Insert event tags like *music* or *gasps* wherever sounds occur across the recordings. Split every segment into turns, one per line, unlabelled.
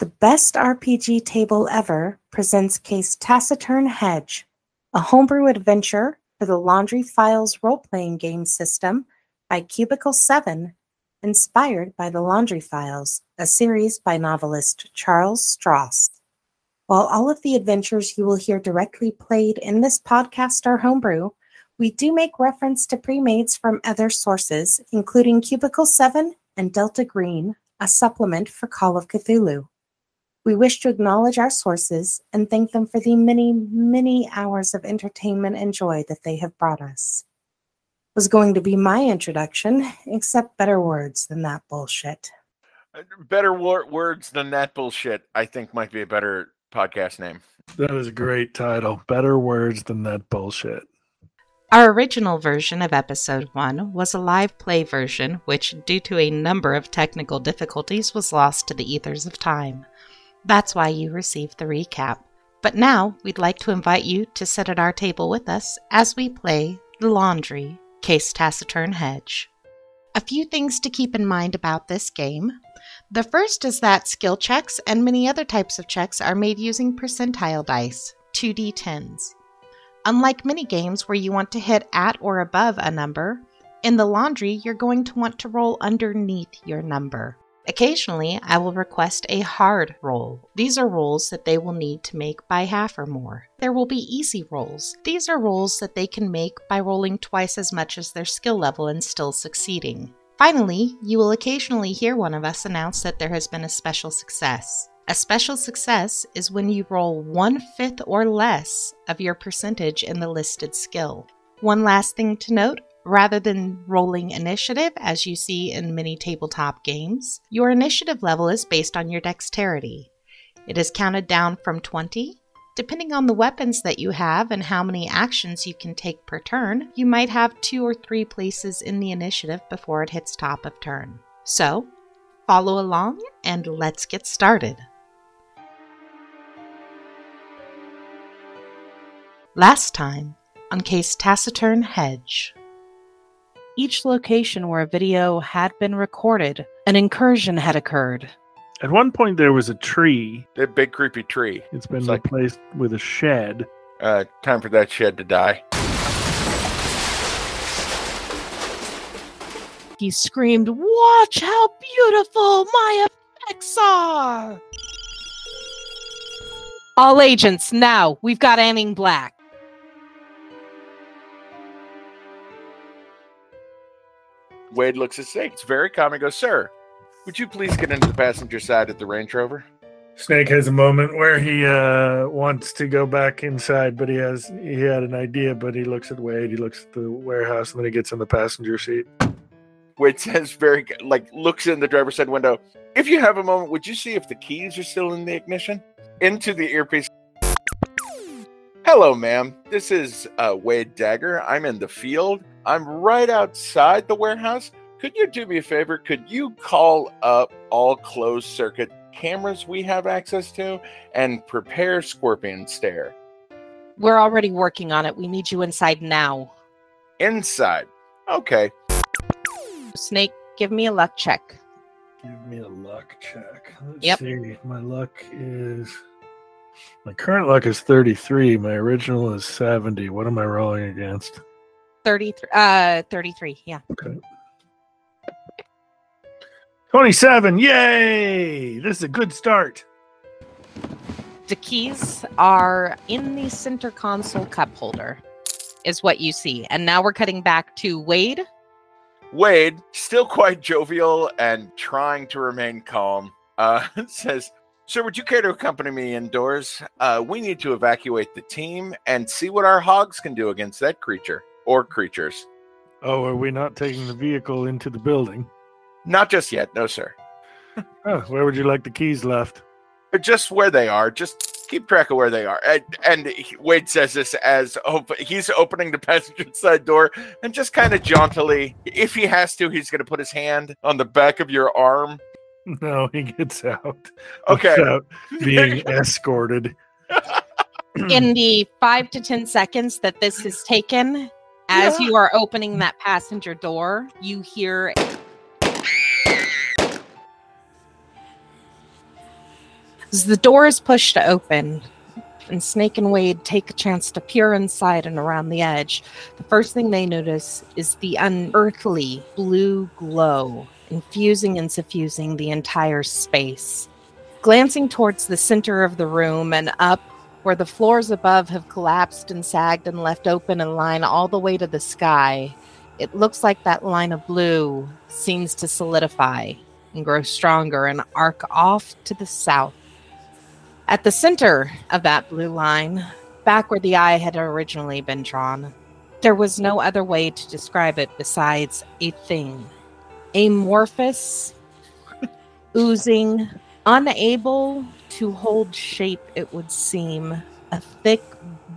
The Best RPG Table Ever presents Case Taciturn Hedge, a homebrew adventure for the Laundry Files role-playing game system by Cubicle 7, inspired by the Laundry Files, a series by novelist Charles Stross. While all of the adventures you will hear directly played in this podcast are homebrew, we do make reference to pre-mades from other sources, including Cubicle 7 and Delta Green, a supplement for Call of Cthulhu. We wish to acknowledge our sources and thank them for the many, many hours of entertainment and joy that they have brought us. Was going to be my introduction, except better words than that bullshit.
Uh, better wor- words than that bullshit, I think might be a better podcast name.
That is a great title. Better words than that bullshit.
Our original version of episode 1 was a live play version, which, due to a number of technical difficulties, was lost to the ethers of time. That's why you received the recap. But now we'd like to invite you to sit at our table with us as we play The Laundry Case Taciturn Hedge. A few things to keep in mind about this game. The first is that skill checks and many other types of checks are made using percentile dice, 2d10s. Unlike many games where you want to hit at or above a number, in the laundry you're going to want to roll underneath your number. Occasionally, I will request a hard roll. These are rolls that they will need to make by half or more. There will be easy rolls. These are rolls that they can make by rolling twice as much as their skill level and still succeeding. Finally, you will occasionally hear one of us announce that there has been a special success. A special success is when you roll one fifth or less of your percentage in the listed skill. One last thing to note rather than rolling initiative, as you see in many tabletop games, your initiative level is based on your dexterity. It is counted down from 20. Depending on the weapons that you have and how many actions you can take per turn, you might have two or three places in the initiative before it hits top of turn. So, follow along and let's get started. Last time on Case Taciturn Hedge. Each location where a video had been recorded, an incursion had occurred.
At one point, there was a tree.
That big creepy tree.
It's been
It's like-
replaced with a shed.
Uh, time for that shed to die.
He screamed, Watch how beautiful my effects are! All agents, now! We've got Anning Black.
Wade looks at Snake. It's very calm. He goes, Sir, would you please get into the passenger side of the Range Rover?
Snake has a moment where he uh, wants to go back inside, but he has he had an idea, but he looks at Wade, he looks at the warehouse, and then he gets in the passenger seat.
Wade says, very, like, looks in the driver's side window. If you have a moment, would you see if the keys are still in the ignition? Into the earpiece. Hello, ma'am. This is uh, Wade Dagger. I'm in the field. I'm right outside the warehouse. Could you do me a favor? Could you call up all closed circuit cameras we have access to and prepare Scorpion Stare?
We're already working on it. We need you inside now.
Inside. Okay.
Snake, give me a luck check.
Give me a luck check. Let's
Yep.
see. My luck is my current luck is 33. My original is 70. What am I rolling against?
33 uh 33 yeah
27. Yay! This is a good start.
the keys are in the center console cup holder is what you see and now we're cutting back to wade
Wade, still quite jovial and trying to remain calm, uh, *laughs* says, Sir, would you care to accompany me indoors? Uh, we need to evacuate the team and see what our hogs can do against that creature or creatures.
Oh, are we not taking the vehicle into the building?
Not just yet, no, sir. *laughs*
Oh, where would you like the keys left?
Just where they are. Just keep track of where they are. And, and Wade says this as op- he's opening the passenger *laughs* side door and just kind of jauntily, if he has to, he's going to put his hand on the back of your arm. *laughs*
No, he gets out.
Okay.
Without being escorted.
in *clears throat* the 5 to 10 seconds that this is taken as
Yeah.
you are opening that passenger door you hear As the door is pushed open, and Snake and Wade take a chance to peer inside and around the edge, the first thing they notice is the unearthly blue glow infusing and suffusing the entire space. Glancing towards the center of the room and up where the floors above have collapsed and sagged and left open in line all the way to the sky, it looks like that line of blue seems to solidify and grow stronger and arc off to the south. At the center of that blue line, back where the eye had originally been drawn, there was no other way to describe it besides a thing. Amorphous, *laughs* oozing, unable to hold shape, it would seem. A thick,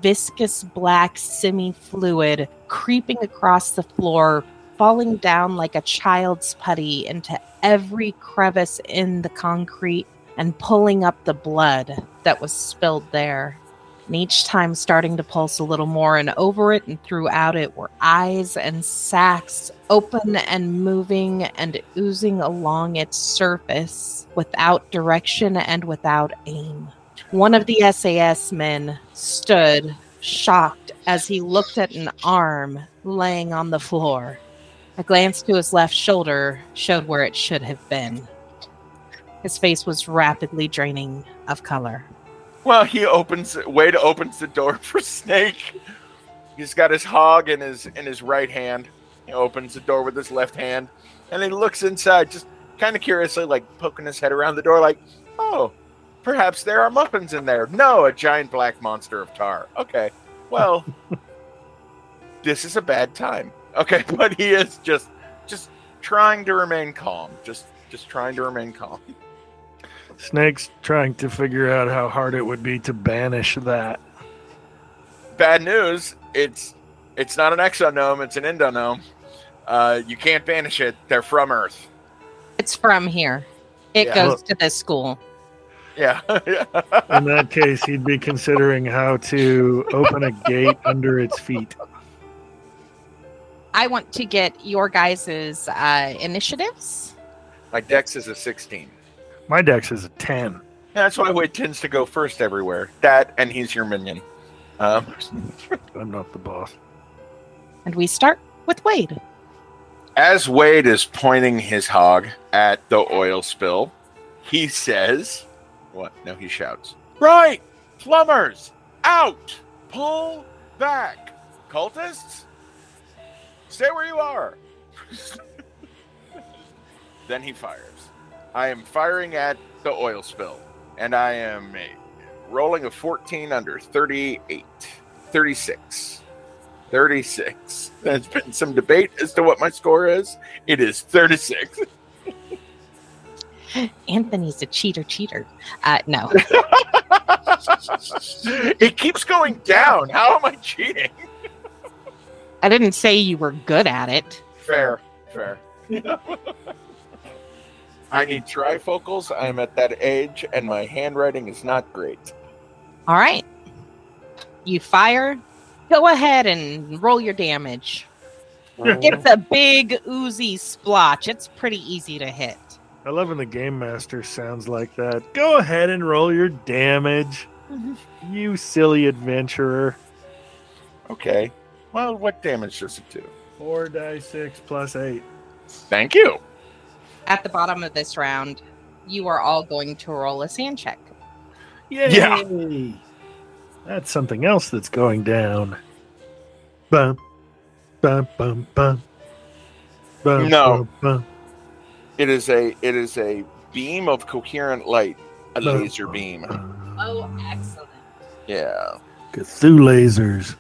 viscous black semi fluid creeping across the floor, falling down like a child's putty into every crevice in the concrete and pulling up the blood that was spilled there. And each time starting to pulse a little more, and over it and throughout it were eyes and sacs open and moving and oozing along its surface without direction and without aim. One of the SAS men stood shocked as he looked at an arm laying on the floor. A glance to his left shoulder showed where it should have been. His face was rapidly draining of color.
Well, he opens Wade opens the door for Snake. He's got his hog in his in his right hand. He opens the door with his left hand, and he looks inside, just kind of curiously, like poking his head around the door, like, "Oh, perhaps there are muffins in there." No, a giant black monster of tar. Okay, well, *laughs* this is a bad time. Okay, *laughs* but he is just just trying to remain calm. Just just trying to remain calm.
Snake's trying to figure out how hard it would be to banish that.
Bad news. It's it's not an exonome. It's an endonome. Uh, you can't banish it. They're from Earth.
It's from here. It
Yeah.
goes to this school.
Yeah. *laughs*
In that case, he'd be considering how to open a gate under its feet.
I want to get your guys' uh, initiatives.
My dex is a 16.
My dex is a 10.
That's why Wade tends to go first everywhere. That and he's your minion. Um, *laughs*
I'm not the boss.
And we start with Wade.
as Wade is pointing his hog at the oil spill, he says, What? No, he shouts, Right! Plumbers! Out! Pull back! Cultists? Stay where you are! *laughs* then he fires. I am firing at the oil spill, and I am rolling a 14 under 38. 36. 36. There's been some debate as to what my score is. It is 36.
Anthony's a cheater, cheater. Uh, no. *laughs*
it keeps going down. How am I cheating?
I didn't say you were good at it.
Fair, fair. *laughs* I need trifocals. I'm at that age, and my handwriting is not great.
All right. You fire. Go ahead and roll your damage. It's a big oozy splotch. It's pretty easy to hit.
I love when the game master sounds like that. Go ahead and roll your damage, mm-hmm. you silly adventurer.
Okay. Well, what damage does it do?
Four die six plus eight.
Thank you.
At the bottom of this round, you are all going to roll a sand check.
Yay!
Yeah.
That's something else that's going down. Bum, bum, bum, bum. Bum,
No.
bum, bum.
It is a it is a beam of coherent light, a
Bum,
laser
bum,
beam.
bum.
Oh, excellent.
Yeah.
Cthulhu lasers.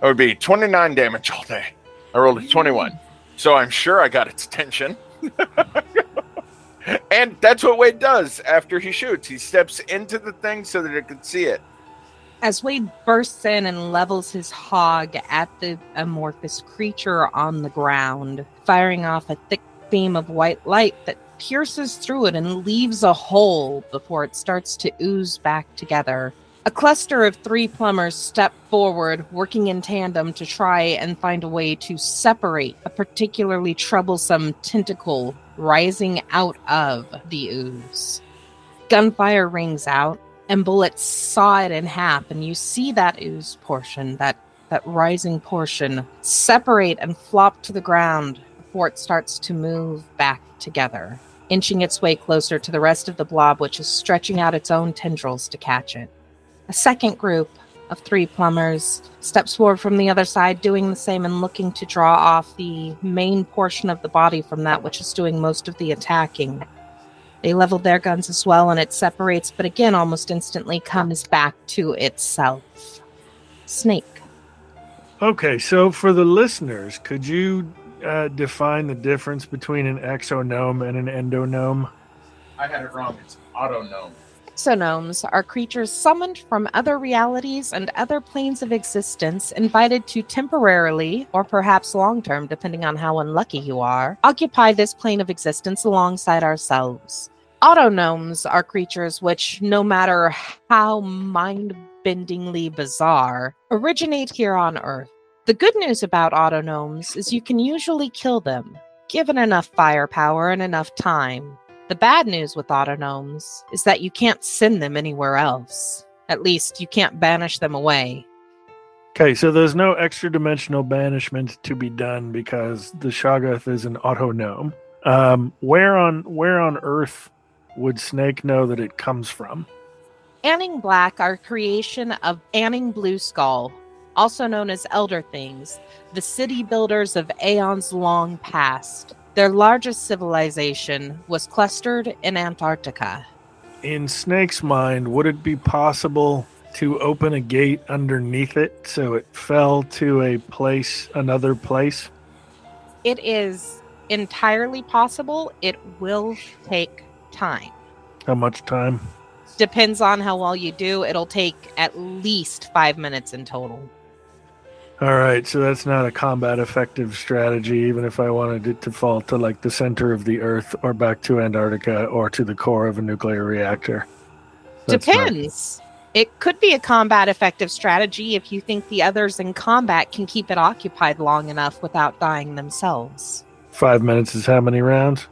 That would be 29 damage all day. I rolled a 21. So I'm sure I got its attention. *laughs* and that's what Wade does after he shoots. He steps into the thing so that it can see it.
As Wade bursts in and levels his hog at the amorphous creature on the ground, firing off a thick beam of white light that pierces through it and leaves a hole before it starts to ooze back together. A cluster of three plumbers step forward, working in tandem to try and find a way to separate a particularly troublesome tentacle rising out of the ooze. Gunfire rings out, and bullets saw it in half, and you see that ooze portion, that that rising portion, separate and flop to the ground before it starts to move back together, inching its way closer to the rest of the blob, which is stretching out its own tendrils to catch it. A second group of three plumbers steps forward from the other side, doing the same and looking to draw off the main portion of the body from that which is doing most of the attacking. They level their guns as well, and it separates, but again, almost instantly comes back to itself. Snake.
Okay, so for the listeners, could you uh, define the difference between an exonome and an endonome?
I had it wrong. It's autonome.
Exonomes are creatures summoned from other realities and other planes of existence, invited to temporarily, or perhaps long term, depending on how unlucky you are, occupy this plane of existence alongside ourselves. Autonomes are creatures which, no matter how mind bendingly bizarre, originate here on Earth. The good news about autonomes is you can usually kill them, given enough firepower and enough time. The bad news with autonomes is that you can't send them anywhere else. At least, you can't banish them away.
Okay, so there's no extra dimensional banishment to be done because the Shoggoth is an autonome. Um, where on where on Earth would Snake know that it comes from?
Anning Black are a creation of Anning Blue Skull, also known as Elder Things, the city builders of aeons long past. Their largest civilization was clustered in Antarctica.
In Snake's mind, would it be possible to open a gate underneath it so it fell to a place, another place?
It is entirely possible. It will take time.
How much time?
Depends on how well you do. It'll take at least five minutes in total.
All right, so that's not a combat effective strategy, even if I wanted it to fall to like the center of the Earth or back to Antarctica or to the core of a nuclear reactor. That's not-
Depends. It could be a combat effective strategy if you think the others in combat can keep it occupied long enough without dying themselves.
Five minutes is how many rounds?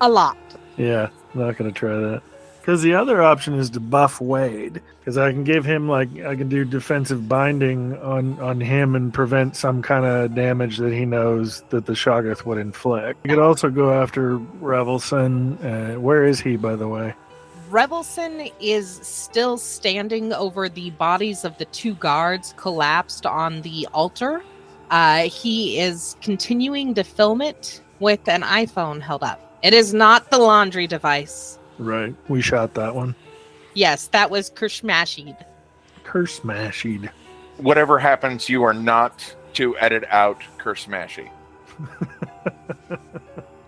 A lot.
Yeah, not gonna try that. Because the other option is to buff Wade, because I can give him like I can do defensive binding on on him and prevent some kind of damage that he knows that the Shoggoth would inflict. You could also go after Revelson. Uh, where is he, by the way?
Revelson is still standing over the bodies of the two guards collapsed on the altar. Uh, he is continuing to film it with an iPhone held up. It is not the laundry device.
Right, we shot that one.
Yes, that was Kershmashied.
Curse mashied.
Whatever happens, you are not to edit out Curse Smashy. *laughs*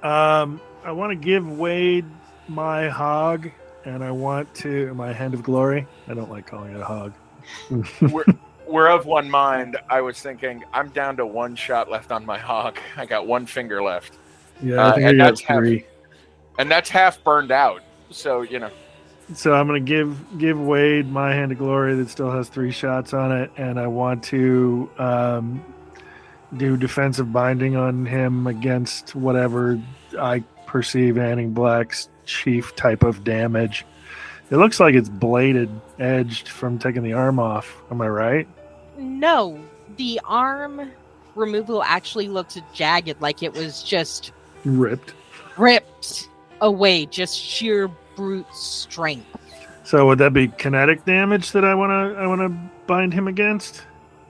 Um, I want to give Wade my hog, and I want to my hand of glory. I don't like calling it a hog. *laughs*
we're, we're of one mind. I was thinking, I'm down to one shot left on my hog. I got one finger left,
Yeah,
Uh,
I think I
and
got
that's half- and that's half burned out. So you know,
So I'm gonna give give Wade my hand of glory that still has three shots on it, and I want to um, do defensive binding on him against whatever I perceive Anning Black's chief type of damage. It looks like it's bladed, edged from taking the arm off. Am I right?
No, the arm removal actually looks jagged, like it was just
Ripped.
ripped away, just sheer brute strength.
So would that be kinetic damage that I wanna I wanna bind him against?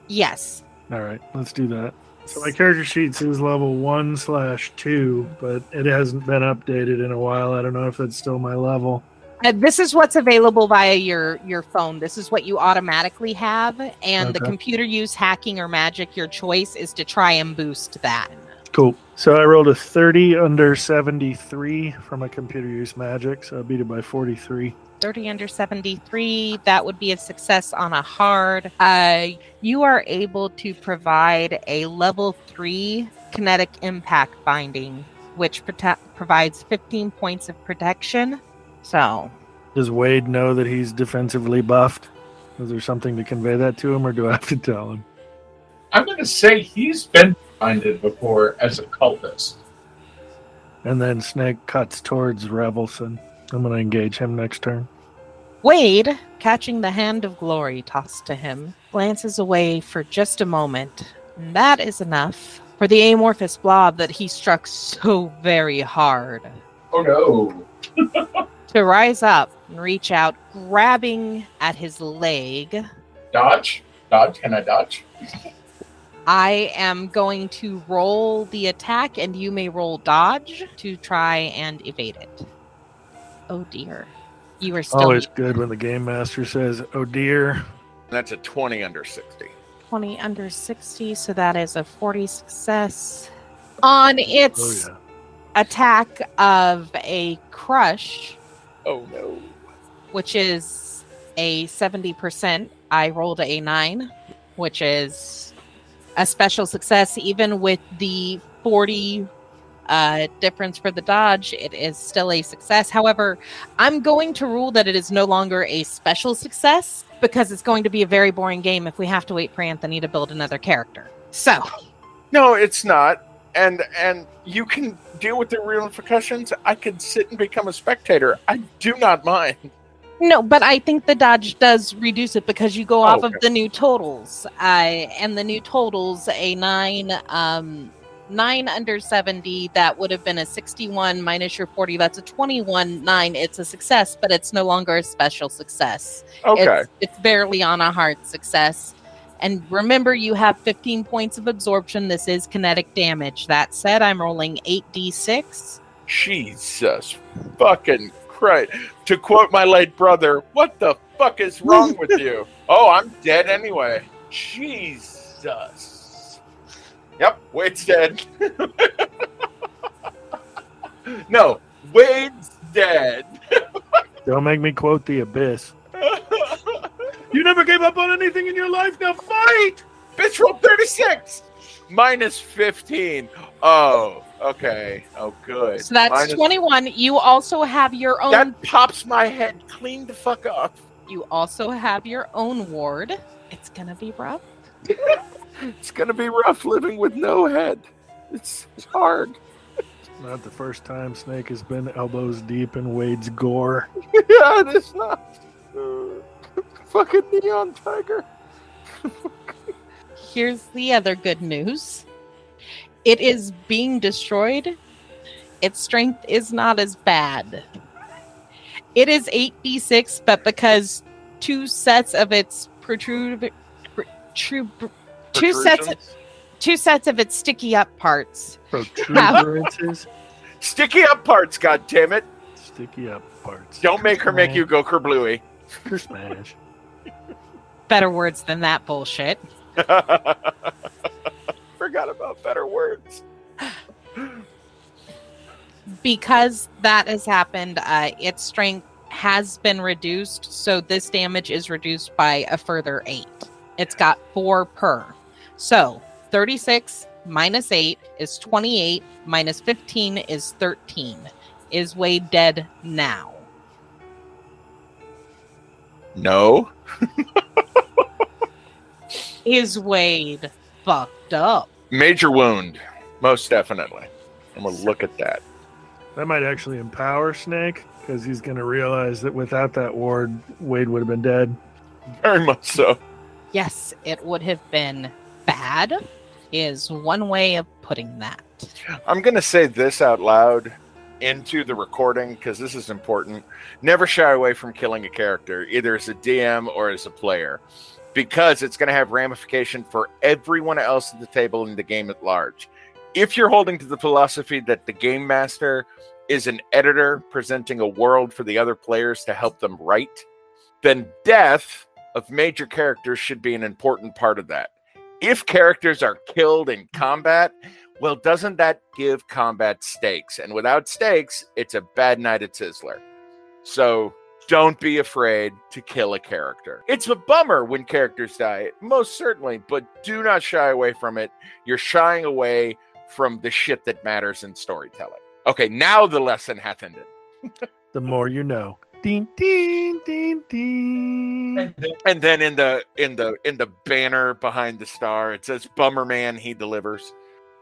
Yes.
All right, let's do that. So my character sheet says level one slash two, but it hasn't been updated in a while. I don't know if that's still my level.
Uh, this is what's available via your your phone. This is what you automatically have, and the computer use hacking or magic, your choice is to try and boost that.
Cool. So I rolled a 30 under 73 for my computer use magic, so I beat it by 43.
30 under 73 that would be a success on a hard uh, you are able to provide a level 3 kinetic impact binding which prote- provides 15 points of protection so
Does Wade know that he's defensively buffed? Is there something to convey that to him, or do I have to tell him?
I'm going to say he's been blinded before as a cultist.
And then Snake cuts towards Revelson. I'm going to engage him next turn.
Wade, catching the hand of glory tossed to him, glances away for just a moment. And that is enough for the amorphous blob that he struck so very hard
Oh no. *laughs*
to rise up and reach out, grabbing at his leg.
Dodge? Dodge? Can I dodge? *laughs*
I am going to roll the attack, and you may roll dodge to try and evade it. Oh dear. You are still
Always good when the game master says, "Oh dear."
That's a 20 under 60.
20 under 60, so that is a 40 success. On oh, its
Oh yeah.
attack of a crush,
Oh no.
which is a 70%, I rolled a 9, which is a special success. Even with the 40 uh, difference for the dodge, it is still a success. However, I'm going to rule that it is no longer a special success because it's going to be a very boring game if we have to wait for Anthony to build another character. So,
No, it's not. And and you can deal with the real repercussions. I could sit and become a spectator. I do not mind.
No, but I think the dodge does reduce it because you go
Oh,
off of the new totals. Uh, and the new totals, a nine, um, nine under 70, that would have been a 61 minus your 40. That's a 21, nine. It's a success, but it's no longer a special success.
Okay.
It's, it's barely on a hard success. And remember, you have 15 points of absorption. This is kinetic damage. That said, I'm rolling 8d6.
Jesus fucking Christ. To quote my late brother, what the fuck is wrong with you? *laughs* Oh, I'm dead anyway. Jesus. Yep, Wade's dead. *laughs* no, Wade's dead. *laughs*
Don't make me quote the abyss. You never gave up on anything in your life. Now fight.
Bitch roll 36 minus 15. Oh, okay. Oh, good.
So that's
Minus-
21. You also have your own
That pops my head clean the fuck up.
You also have your own ward. It's gonna be rough. *laughs*
It's gonna be rough living with no head. It's, it's hard.
Not the first time Snake has been elbows deep in Wade's gore. *laughs*
yeah, it is not. Uh, *laughs* fucking neon tiger.
Here's the other good news. It is being destroyed. Its strength is not as bad. It is 8d6, but because two sets of its protrude protrude two sets
Protrusions.
two sets of its sticky up parts
Protuberances, *laughs*
Sticky up parts, God damn it!
sticky up parts.
Don't make her make you go kerblooey.
smash.
better words than that bullshit. *laughs*
Forgot about better words.
because that has happened, uh, its strength has been reduced. So this damage is reduced by a further eight. It's got four per. So 36 minus eight is 28, minus 15 is 13. Is Wade dead now?
No.
Is Wade fucked up?
Major wound, most definitely. I'm gonna look at that.
That might actually empower Snake because he's going to realize that without that ward, Wade would have been dead.
Very much so.
Yes, it would have been bad, is one way of putting that.
I'm going to say this out loud into the recording because this is important. Never shy away from killing a character, either as a DM or as a player, because it's going to have ramification for everyone else at the table in the game at large. If you're holding to the philosophy that the game master is an editor presenting a world for the other players to help them write, then death of major characters should be an important part of that. If characters are killed in combat, well, doesn't that give combat stakes? And without stakes, it's a bad night at Sizzler. So don't be afraid to kill a character. It's a bummer when characters die, most certainly, but do not shy away from it. You're shying away from the shit that matters in storytelling. Okay, now the lesson hath ended. *laughs*
The more you know. Ding, ding, ding, ding.
And then in the in the in the banner behind the star, it says Bummer Man he delivers.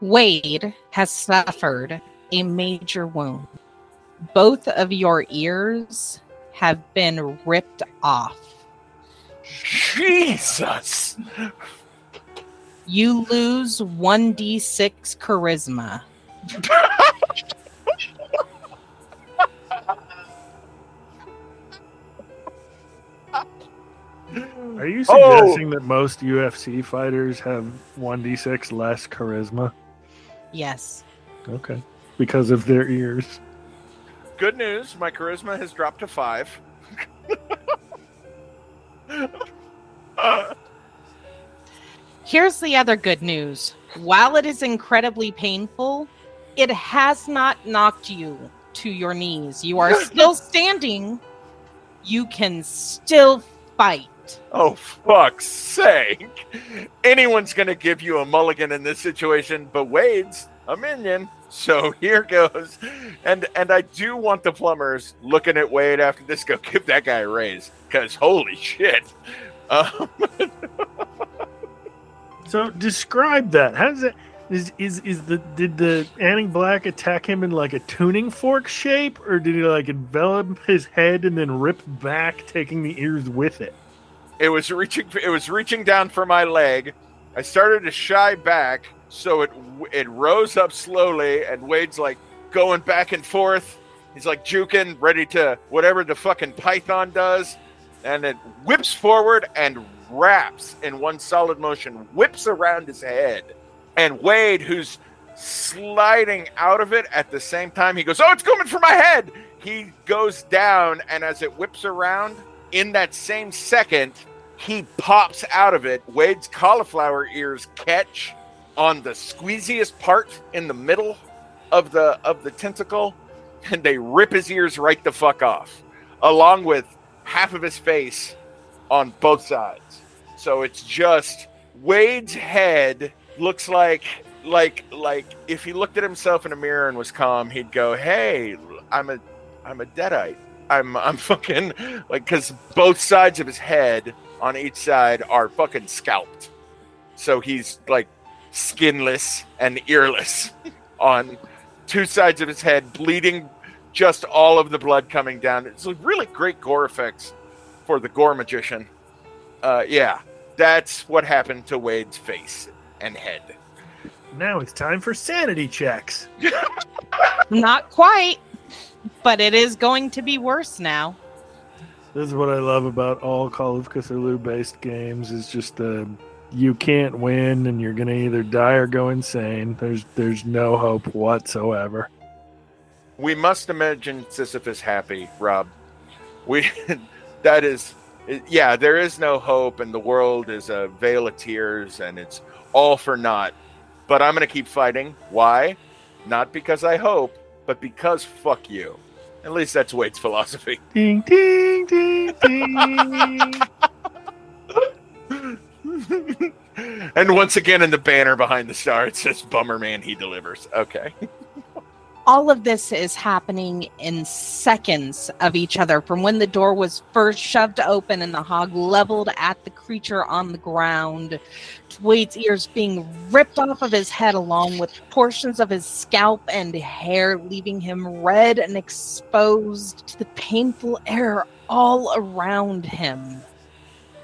Wade has suffered a major wound. both of your ears have been ripped off.
Jesus.
You lose 1d6 charisma.
Are you
Oh!
suggesting that most UFC fighters have 1d6 less charisma?
Yes.
Okay. Because of their ears.
Good news. My charisma has dropped to five. Uh,
Here's the other good news. While it is incredibly painful, it has not knocked you to your knees. You are *laughs* still standing. You can still fight.
oh, fuck's sake. Anyone's going to give you a mulligan in this situation, but Wade's a minion. *laughs* So here goes. And and I do want the plumbers looking at Wade after this go give that guy a raise. Because holy shit. Um, *laughs*
So describe that. How does it? Is is is the did the Annie Black attack him in like a tuning fork shape, or did he like envelop his head and then rip back, taking the ears with it?
it was reaching it was reaching down for my leg. I started to shy back, so it it rose up slowly, and Wade's like going back and forth. He's like juking, ready to whatever the fucking python does, and it whips forward and wraps in one solid motion, whips around his head, and Wade, who's sliding out of it at the same time, he goes, "Oh, it's coming for my head!" He goes down, and as it whips around, in that same second, he pops out of it. Wade's cauliflower ears catch on the squeeziest part in the middle of the of the tentacle, and they rip his ears right the fuck off, along with half of his face on both sides. So it's just Wade's head looks like like like if he looked at himself in a mirror and was calm, he'd go, "Hey, I'm a I'm a deadite. I'm I'm *laughs* fucking like because both sides of his head on each side are fucking scalped. So he's like skinless and earless *laughs* on two sides of his head, bleeding just all of the blood coming down. It's a really great gore effects for the gore magician. Uh, yeah, that's what happened to Wade's face and head.
Now it's time for sanity checks. *laughs*
Not quite, but it is going to be worse now.
This is what I love about all Call of Cthulhu based games is just the you can't win and you're gonna either die or go insane. There's there's no hope whatsoever.
We must imagine Sisyphus happy, Rob. We *laughs* that is yeah, there is no hope and the world is a veil of tears and it's all for naught. But I'm going to keep fighting. Why? Not because I hope, but because fuck you. At least that's Wade's philosophy.
Ding ding ding ding. *laughs* *laughs*
and once again in the banner behind the star it says bummer man he delivers. Okay.
All of this is happening in seconds of each other from when the door was first shoved open and the hog leveled at the creature on the ground, to Wade's ears being ripped off of his head, along with portions of his scalp and hair, leaving him red and exposed to the painful air all around him.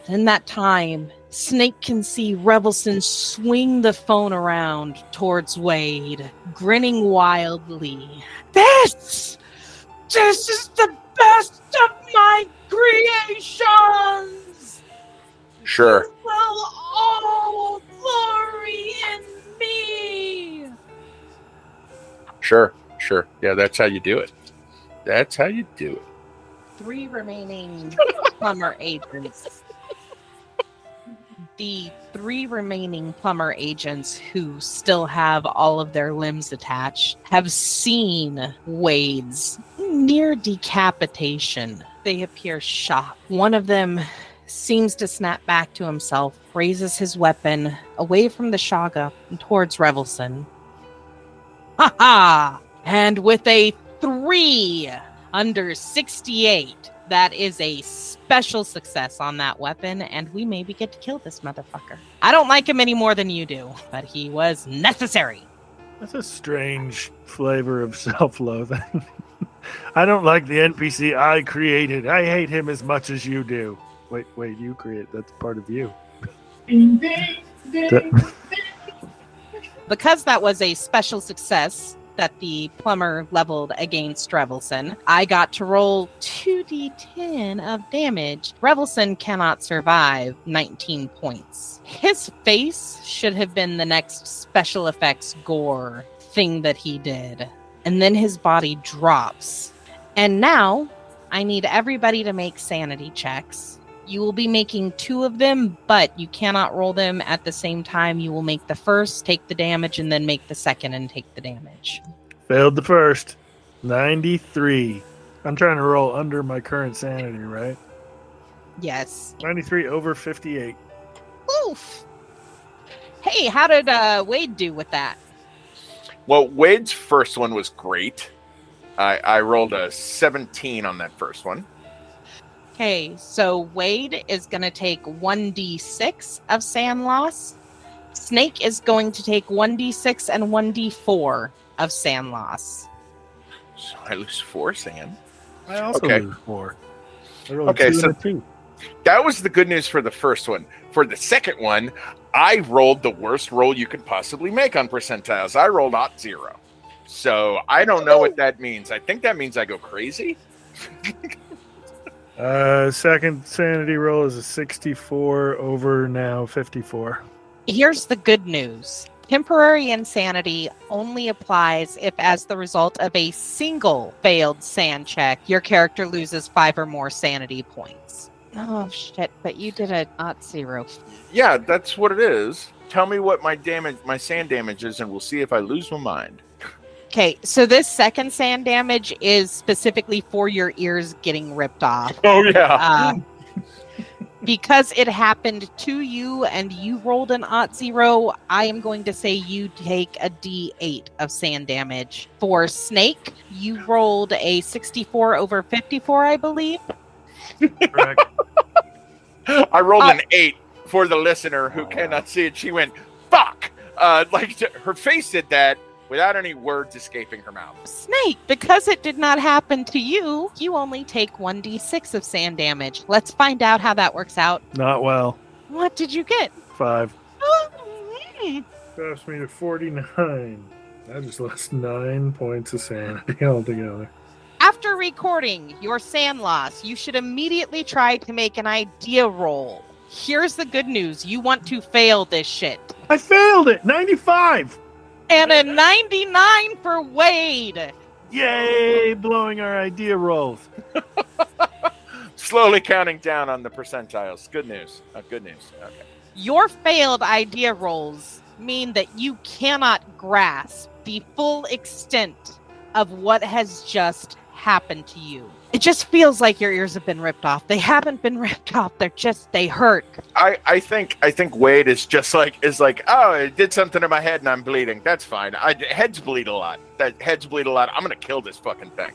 In that time, Snake can see Revelson swing the phone around towards Wade, grinning wildly. This! This is the best of my creations!
Sure.
Will all glory in me!
Sure. Sure. Yeah, that's how you do it. That's how you do it.
Three remaining *laughs* plumber agents. The three remaining plumber agents who still have all of their limbs attached have seen Wade's near decapitation. They appear shocked. One of them seems to snap back to himself, raises his weapon away from the Shoggoth and towards Revelson. Ha ha! And with a three under 68, that is a special success on that weapon, and we maybe get to kill this motherfucker. I don't like him any more than you do, but he was necessary.
That's a strange flavor of *laughs* self-loathing. *laughs* I don't like the NPC I created. I hate him as much as you do. Wait, wait, you create that's part of you.
Ding, ding, ding,
That-
Because that was a special success that the plumber leveled against Revelson, I got to roll 2d10 of damage. Revelson cannot survive 19 points. His face should have been the next special effects gore thing that he did. And then his body drops. And now I need everybody to make sanity checks. You will be making two of them, but you cannot roll them at the same time. You will make the first, take the damage, and then make the second and take the damage.
Failed the first. 93. I'm trying to roll under my current sanity, right?
Yes.
93 over 58.
Oof. Hey, how did uh, Wade do with that?
Well, Wade's first one was great. I, I rolled a 17 on that first one.
Okay, so Wade is going to take 1d6 of sand loss. Snake is going to take 1d6 and 1d4 of sand loss.
So I lose four sand.
I also
Okay.
lose four. I
Okay,
two
so-
two.
That was the good news for the first one. For the second one, I rolled the worst roll you could possibly make on percentiles. I rolled not zero. So I don't know what that means. I think that means I go crazy. *laughs*
Uh, second sanity roll is a 64 over now 54.
Here's the good news temporary insanity only applies if, as the result of a single failed sand check, your character loses five or more sanity points. Oh, shit, but you did a not zero.
Yeah, that's what it is. Tell me what my damage, my sand damage is, and we'll see if I lose my mind.
Okay, so this second sand damage is specifically for your ears getting ripped off. *laughs*
Oh yeah.
Uh, because it happened to you and you rolled an ot zero, I am going to say you take a d8 of sand damage. For Snake, you rolled a 64 over 54, I believe.
Correct. *laughs*
I rolled
Uh,
an eight for the listener who cannot see it. She went, "Fuck!" Uh, like her face did that without any words escaping her mouth.
Snake, because it did not happen to you, you only take 1d6 of sand damage. Let's find out how that works out.
Not well.
What did you get?
Five. Drops me to 49. I just lost nine points of sanity *laughs* altogether.
After recording your sand loss, you should immediately try to make an idea roll. Here's the good news you want to fail this shit.
I failed it! 95!
And a 99 for Wade.
Yay! Blowing our idea rolls. *laughs*
Slowly counting down on the percentiles. Good news. Uh, good news. Okay.
Your failed idea rolls mean that you cannot grasp the full extent of what has just happened to you. It just feels like your ears have been ripped off. They haven't been *laughs* ripped off. They're just they hurt.
I, I think I think Wade is just like is like oh it did something to my head and I'm bleeding. That's fine. I heads bleed a lot. That heads bleed a lot. I'm gonna kill this fucking thing.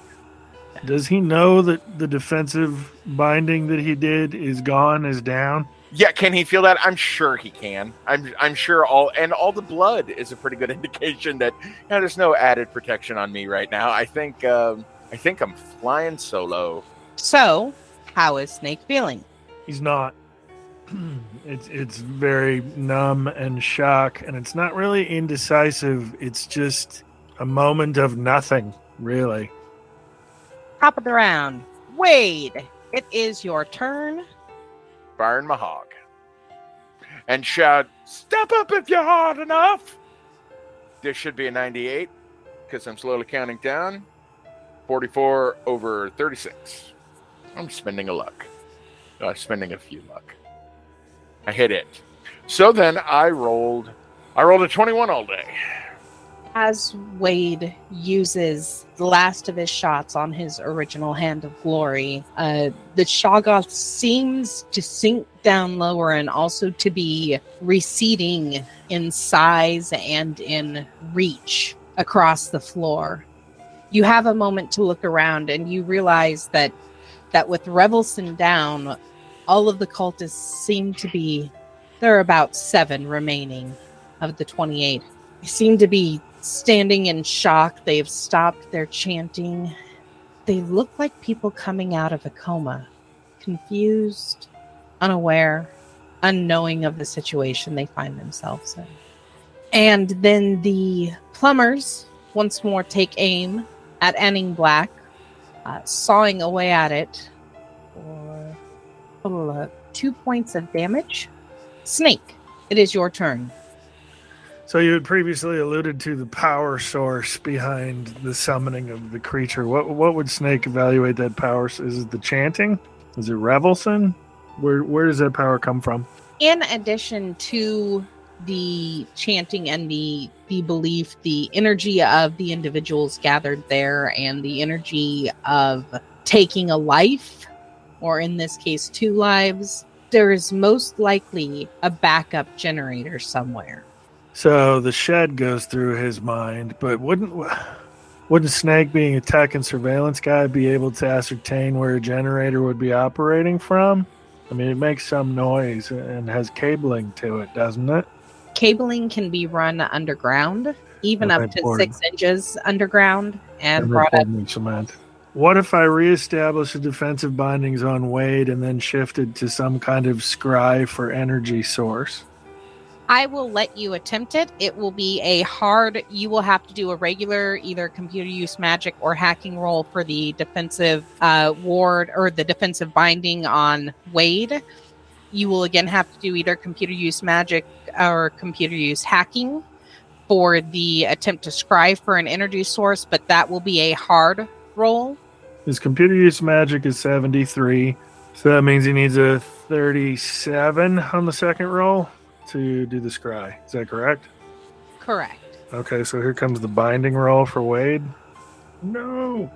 Does he know that the defensive binding that he did is gone, is down?
Yeah, can he feel that? I'm sure he can. I'm I'm sure all and all the blood is a pretty good *laughs* indication that you know, there's no added protection on me right now. I think um, I think I'm flying solo.
So, how is Snake feeling?
He's not. *clears throat* it's it's very numb and shock, and it's not really indecisive. It's just a moment of nothing, really.
Top of the round. Wade, it is your turn.
Firing my hog. And shout, step up if you're hard enough. This should be a 98 because I'm slowly counting down. 44 over 36. I'm spending a luck. I'm spending a few luck. I hit it. So then I rolled I rolled a 21 all day.
As Wade uses the last of his shots on his original Hand of Glory, uh, the Shoggoth seems to sink down lower and also to be receding in size and in reach across the floor. You have a moment to look around and you realize that that with Revelson down, all of the cultists seem to be there are about seven remaining of the 28 they seem to be standing in shock. They've stopped their chanting. they look like people coming out of a coma, confused, unaware, unknowing of the situation they find themselves in. And then the plumbers once more take aim at Anning Black, uh, sawing away at it for a total of two points of damage. Snake, it is your turn.
So you had previously alluded to the power source behind the summoning of the creature. What what would Snake evaluate that power? Is it the chanting? Is it Revelson? Where where does that power come from?
in addition to the chanting and the the belief the energy of the individuals gathered there and the energy of taking a life or in this case two lives there is most likely a backup generator somewhere
So the shed goes through his mind, but wouldn't wouldn't Snake, being a tech and surveillance guy, be able to ascertain where a generator would be operating from? I mean, it makes some noise and has cabling to it, doesn't it?
Cabling can be run underground even
Okay,
up to
board.
six inches underground and
Never
brought up
me cement. What if I reestablished the defensive bindings on Wade and then shifted to some kind of scry for energy source?
I will let you attempt it. It will be a hard, you will have to do a regular either computer use magic or hacking roll for the defensive uh, ward or the defensive binding on Wade. You will again have to do either computer use magic or computer use hacking for the attempt to scry for an energy source, but that will be a hard roll.
His computer use magic is 73, so that means he needs a 37 on the second roll to do the scry. Is that correct?
Correct.
Okay, so here comes the binding roll for Wade. No.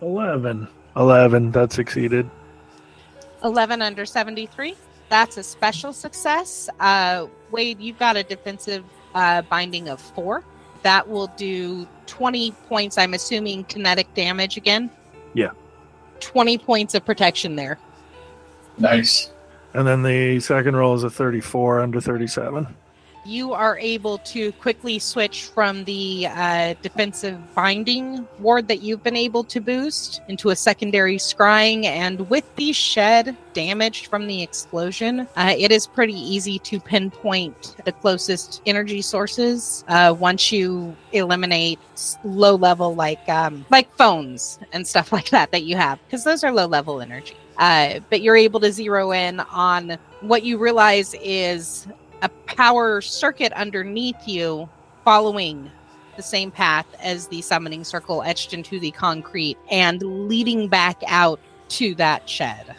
11. 11, that succeeded.
11 under 73. That's a special success. Uh, Wade, you've got a defensive uh, binding of four. That will do 20 points, I'm assuming kinetic damage again.
Yeah.
20 points of protection there.
Nice.
And then the second roll is a 34 under 37.
You are able to quickly switch from the uh, defensive binding ward that you've been able to boost into a secondary scrying. And with the shed damaged from the explosion, uh, it is pretty easy to pinpoint the closest energy sources uh, once you eliminate low level, like um, like phones and stuff *laughs* like that that you have, because those are low level energy. Uh, but you're able to zero in on what you realize is a power circuit underneath you following the same path as the summoning circle etched into the concrete and leading back out to that shed.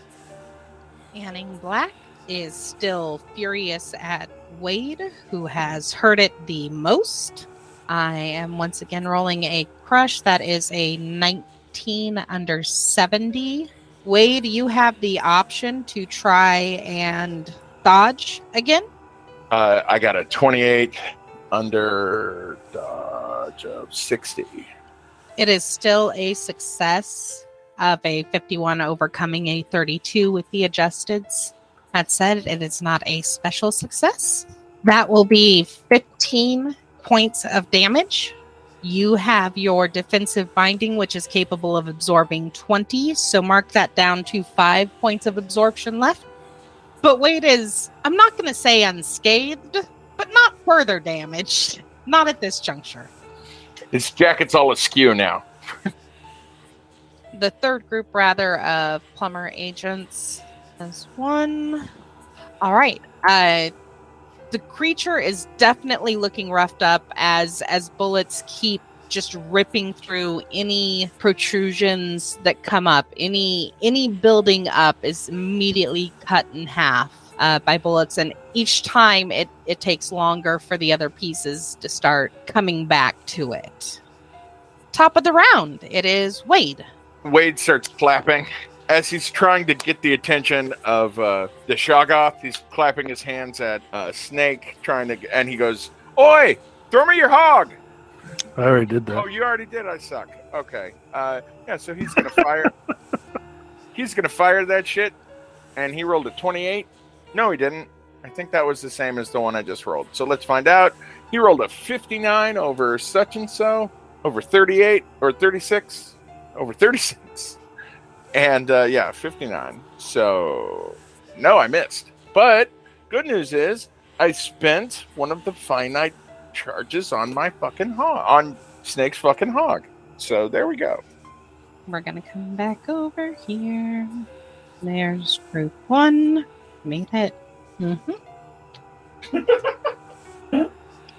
Anning Black is still furious at Wade, who has hurt it the most. I am once again rolling a crush that is a 19 under 70. Wade, you have the option to try and dodge again.
Uh, I got a 28 under dodge of 60.
It is still a success of a 51 overcoming a 32 with the adjusteds. That said, it is not a special success. That will be 15 points of damage. You have your defensive binding, which is capable of absorbing 20. So mark that down to five points of absorption left. But Wade is, I'm not going to say unscathed, but not further damaged. Not at this juncture.
His jacket's all askew now.
the third group rather of plumber agents as one all right uh the creature is definitely looking roughed up as as bullets keep just ripping through any protrusions that come up any any building up is immediately cut in half uh, by bullets and each time it it takes longer for the other pieces to start coming back to it top of the round it is wade
Wade starts clapping as he's trying to get the attention of uh, the Shoggoth. He's clapping his hands at uh, Snake, trying to, and he goes, "Oi, throw me your hog!"
I already did that.
Oh, you already did. I suck. Okay. Uh, yeah. So he's gonna fire. *laughs* he's gonna fire that shit, and he rolled a twenty-eight. No, he didn't. I think that was the same as the one I just rolled. So let's find out. He rolled a fifty-nine over such and so, over thirty-eight or thirty-six. over 36. And uh, yeah, 59. So no, I missed. But good news is I spent one of the finite charges on my fucking hog, on Snake's fucking hog. So there we go.
We're gonna come back over here. There's group one. Made it. Mm-hmm. *laughs*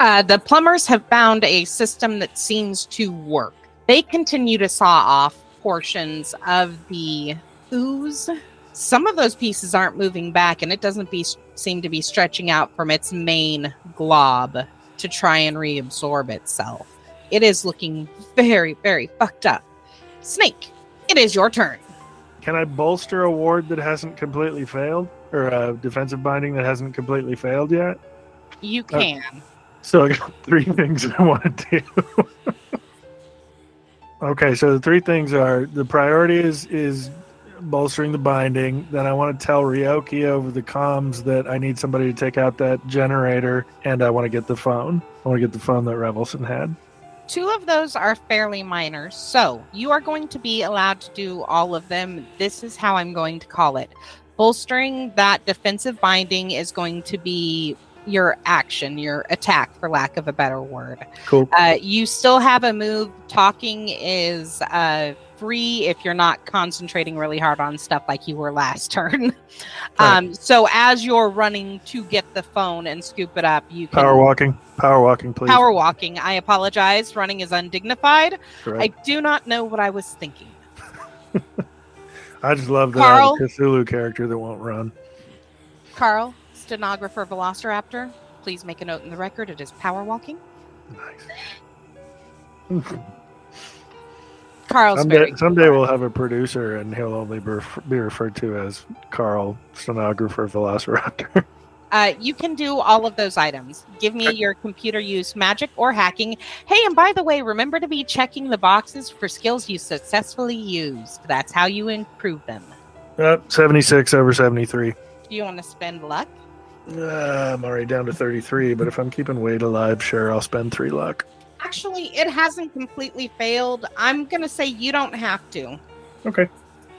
uh, the plumbers have found a system that seems to work. They continue to saw off portions of the ooze. Some of those pieces aren't moving back, and it doesn't be, seem to be stretching out from its main glob to try and reabsorb itself. It is looking very, very fucked up. Snake, it is your turn.
Can I bolster a ward that hasn't completely failed, or a defensive binding that hasn't completely failed yet?
You
Uh,
can.
So I got *laughs* three things I want to do. *laughs* okay, so the three things are the priority is is bolstering the binding. Then I want to tell Ryoki over the comms that I need somebody to take out that generator, and I want to get the phone. I want to get the phone that Revelson had.
Two of those are fairly minor, so you are going to be allowed to do all of them. This is how I'm going to call it. Bolstering that defensive binding is going to be your action, your attack, for lack of a better word.
Cool.
Uh, you still have a move. Talking is uh, free if you're not concentrating really hard on stuff like you were last *laughs* turn. um, so as you're running to get the phone and scoop it up, you can
Power walking. Power walking, please.
Power walking. I apologize. Running is undignified.
Correct.
I do not know what I was thinking. *laughs*
I just love that
Carl?
I have a Cthulhu character that won't run.
Carl, stenographer Velociraptor, please make a note in the record. It is power walking.
Nice. *laughs*
Carl's
Someday, someday we'll have a producer, and he'll only be, ref- be referred to as Carl, stenographer, Velociraptor. *laughs*
Uh, you can do all of those items. Give me your computer use magic or hacking. Hey, and by the way, remember to be checking the boxes for skills you successfully used. That's how you improve them.
uh, 76 over 73.
Do you want to spend luck?
Uh, I'm already down to 33, but if I'm keeping Wade alive, sure, I'll spend three luck.
Actually, it hasn't completely failed. I'm going to say you don't have to.
Okay.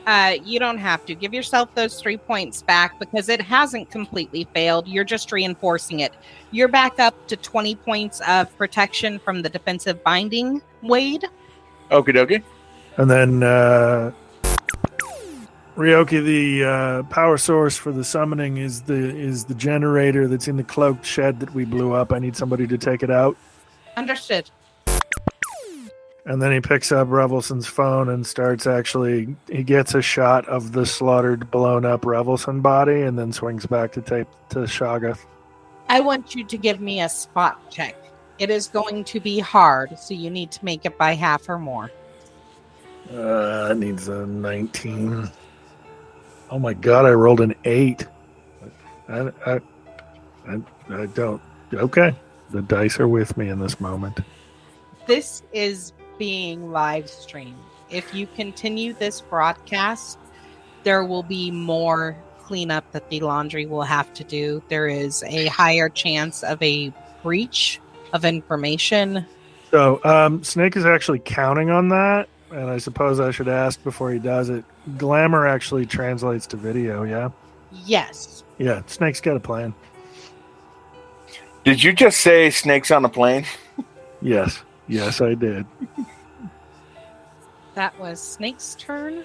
Uh, you don't have to give yourself those three points back because it hasn't completely failed. You're just reinforcing it. You're back up to 20 points of protection from the defensive binding, Wade.
Okie dokie.
And then uh, Ryoki, the uh, power source for the summoning is the is the generator that's in the cloaked shed that we blew up. I need somebody to take it out.
Understood.
And then he picks up Revelson's phone and starts actually. He gets a shot of the slaughtered, blown up Revelson body, and then swings back to tape to Shoggoth.
I want you to give me a spot check. It is going to be hard, so you need to make it by half or more.
Uh, that needs a 19. Oh my god, I rolled an 8. I, I, I, I don't. Okay. The dice are with me in this moment.
This is being live streamed. If you continue this broadcast, there will be more cleanup that the laundry will have to do. There is a higher chance of a breach of information.
So, um, Snake is actually counting on that, and I suppose I should ask before he does it. Glamour actually translates to video, yeah?
Yes.
Yeah, Snake's got a plan.
Did you just say snakes on a plane?
Yes. Yes, I did.
That was Snake's turn.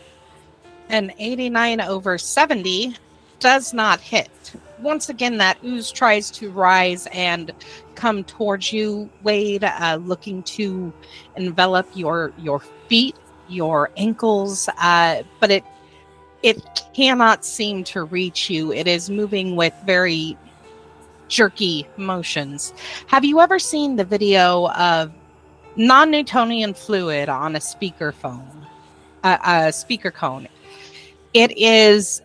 An 89 over 70 does not hit. Once again, that ooze tries to rise and come towards you, Wade, uh, looking to envelop your your feet, your ankles, uh, but it it cannot seem to reach you. It is moving with very jerky motions. Have you ever seen the video of non-Newtonian fluid on a speakerphone, a, a speaker cone? It is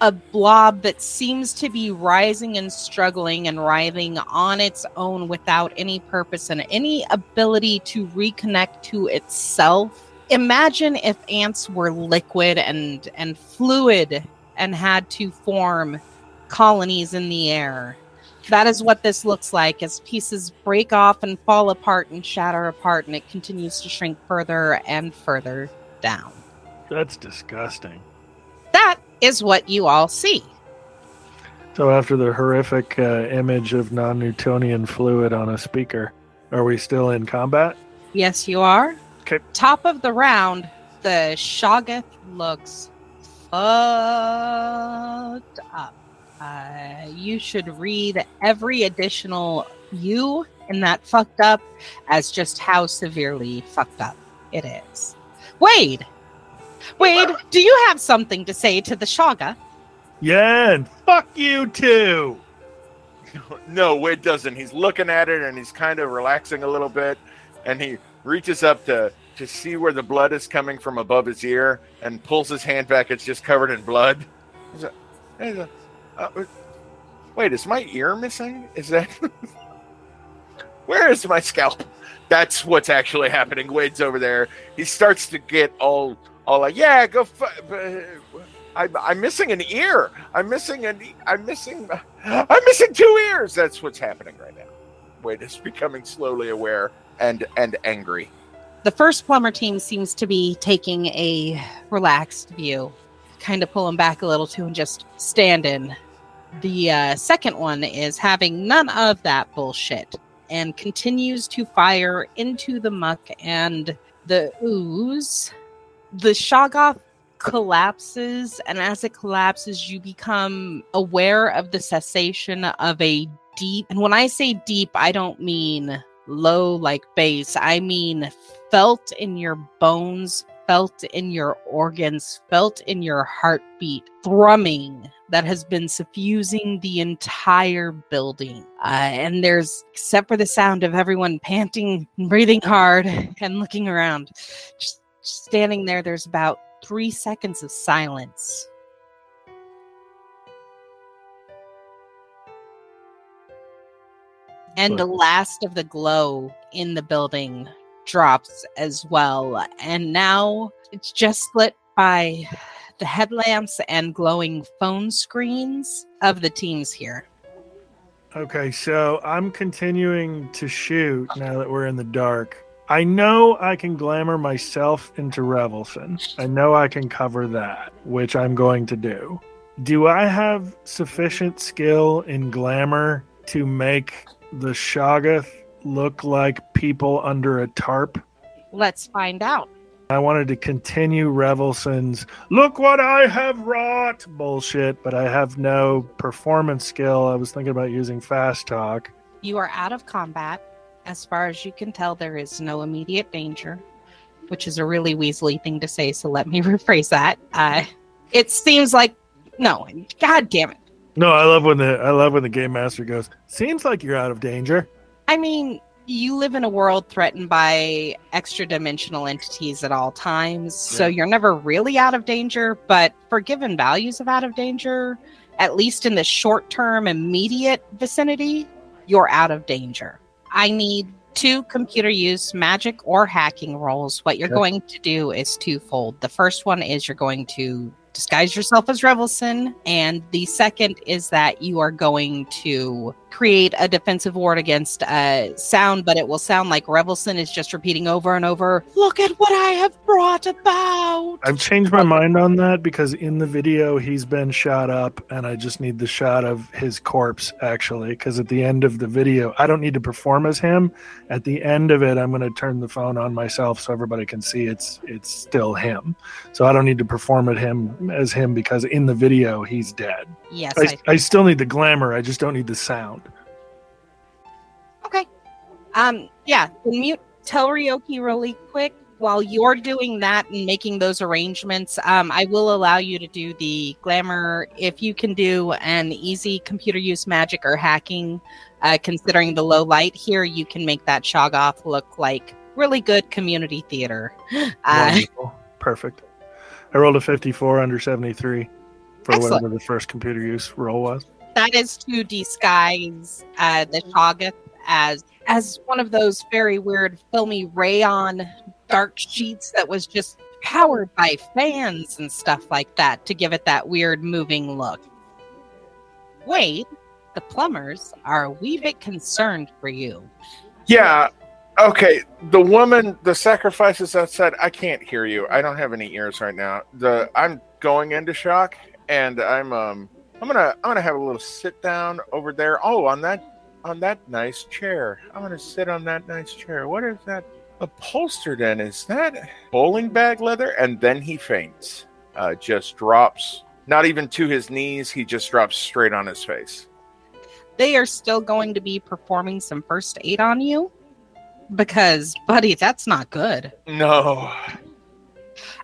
a blob that seems to be rising and struggling and writhing on its own without any purpose and any ability to reconnect to itself. Imagine if ants were liquid and and fluid and had to form colonies in the air. That is what this looks like as pieces break off and fall apart and shatter apart, and it continues to shrink further and further. down.
That's disgusting.
That is what you all see.
So after the horrific uh, image of non-Newtonian fluid on a speaker, are we still in combat?
Yes, you are.
Okay.
Top of the round, the Shoggoth looks fucked up. Uh, you should read every additional you in that fucked up as just how severely fucked up it is. Wade! Wade, do you have something to say to the Shoggoth?
Yeah, and fuck you too. *laughs*
No, Wade doesn't. He's looking at it and he's kind of relaxing a little bit, and he reaches up to to see where the blood is coming from above his ear, and pulls his hand back. It's just covered in blood. He's a, he's a, uh, wait, is my ear missing? Is that *laughs* where is my scalp? That's what's actually happening. Wade's over there. He starts to get all all like, yeah, go. F- I'm, I'm missing an ear. I'm missing an. I'm missing. *gasps* I'm missing two ears. That's what's happening right now. Wade is becoming slowly aware and and angry.
The first plumber team seems to be taking a relaxed view, kind of pulling back a little too and just standing. The uh, second one is having none of that bullshit and continues to fire into the muck and the ooze. The Shoggoth collapses, and as it collapses, you become aware of the cessation of a deep, and when I say deep, I don't mean low like bass, I mean felt in your bones, felt in your organs, felt in your heartbeat, thrumming that has been suffusing the entire building. Uh, and there's, except for the sound of everyone panting, and *laughs* breathing hard, *laughs* and looking around, just standing there, there's about three seconds of silence. And the last of the glow in the building drops as well. And now it's just lit by the headlamps and glowing phone screens of the teams here.
Okay, so I'm continuing to shoot now that we're in the dark. I know I can glamour myself into Revelson. I know I can cover that, which I'm going to do. Do I have sufficient skill in glamour to make the Shoggoth look like people under a tarp?
Let's find out.
I wanted to continue Revelson's look what I have wrought bullshit, but I have no performance skill. I was thinking about using fast talk.
You are out of combat. As far as you can tell, there is no immediate danger, which is a really Weasley thing to say. So let me *laughs* rephrase that. Uh, it seems like no. God damn it.
No, I love when the I love when the game master goes, "Seems like you're out of danger."
I mean, you live in a world threatened by extra dimensional entities at all times, so you're never really out of danger. But for given values of out of danger, at least in the short term, immediate vicinity, you're out of danger. I need two computer use magic or hacking rolls. What you're
Sure.
going to do is twofold. The first one is you're going to disguise yourself as Revelson, and the second is that you are going to create a defensive ward against uh, sound, but it will sound like Revelson is just repeating over and over, Look at what I have brought about.
I've changed my mind on that because in the video he's been shot up, and I just need the shot of his corpse actually. Because at the end of the video, I don't need to perform as him. At the end of it, I'm going to turn the phone on myself so everybody can see it's it's still him. So I don't need to perform at him as him because in the video he's dead.
Yes,
I,
I
I still need the glamour. I just don't need the sound.
Um, yeah, mute tell Ryoki really quick. While you're doing that and making those arrangements, um, I will allow you to do the glamour if you can do an easy computer use magic or hacking. Uh, considering the low light here, you can make that Shoggoth look like really good community theater. Uh,
Perfect. I rolled a 54 under 73 for
Excellent.
whatever the first computer use roll was.
that is to disguise uh, the Shoggoth as as one of those very weird filmy rayon dark sheets that was just powered by fans and stuff like that to give it that weird moving look. Wade, the plumbers are a wee bit concerned for you.
Yeah, Okay, the woman, the sacrifices outside. I can't hear you. I don't have any ears right now. The I'm going into shock, and I'm um I'm gonna I'm gonna have a little sit down over there. Oh, on that on that nice chair. I'm gonna sit on that nice chair. What is that upholstered in? Is that bowling bag leather? And then he faints. Uh, just drops, not even to his knees. He just drops straight on his face.
They are still going to be performing some first aid on you because, buddy, that's not good.
No.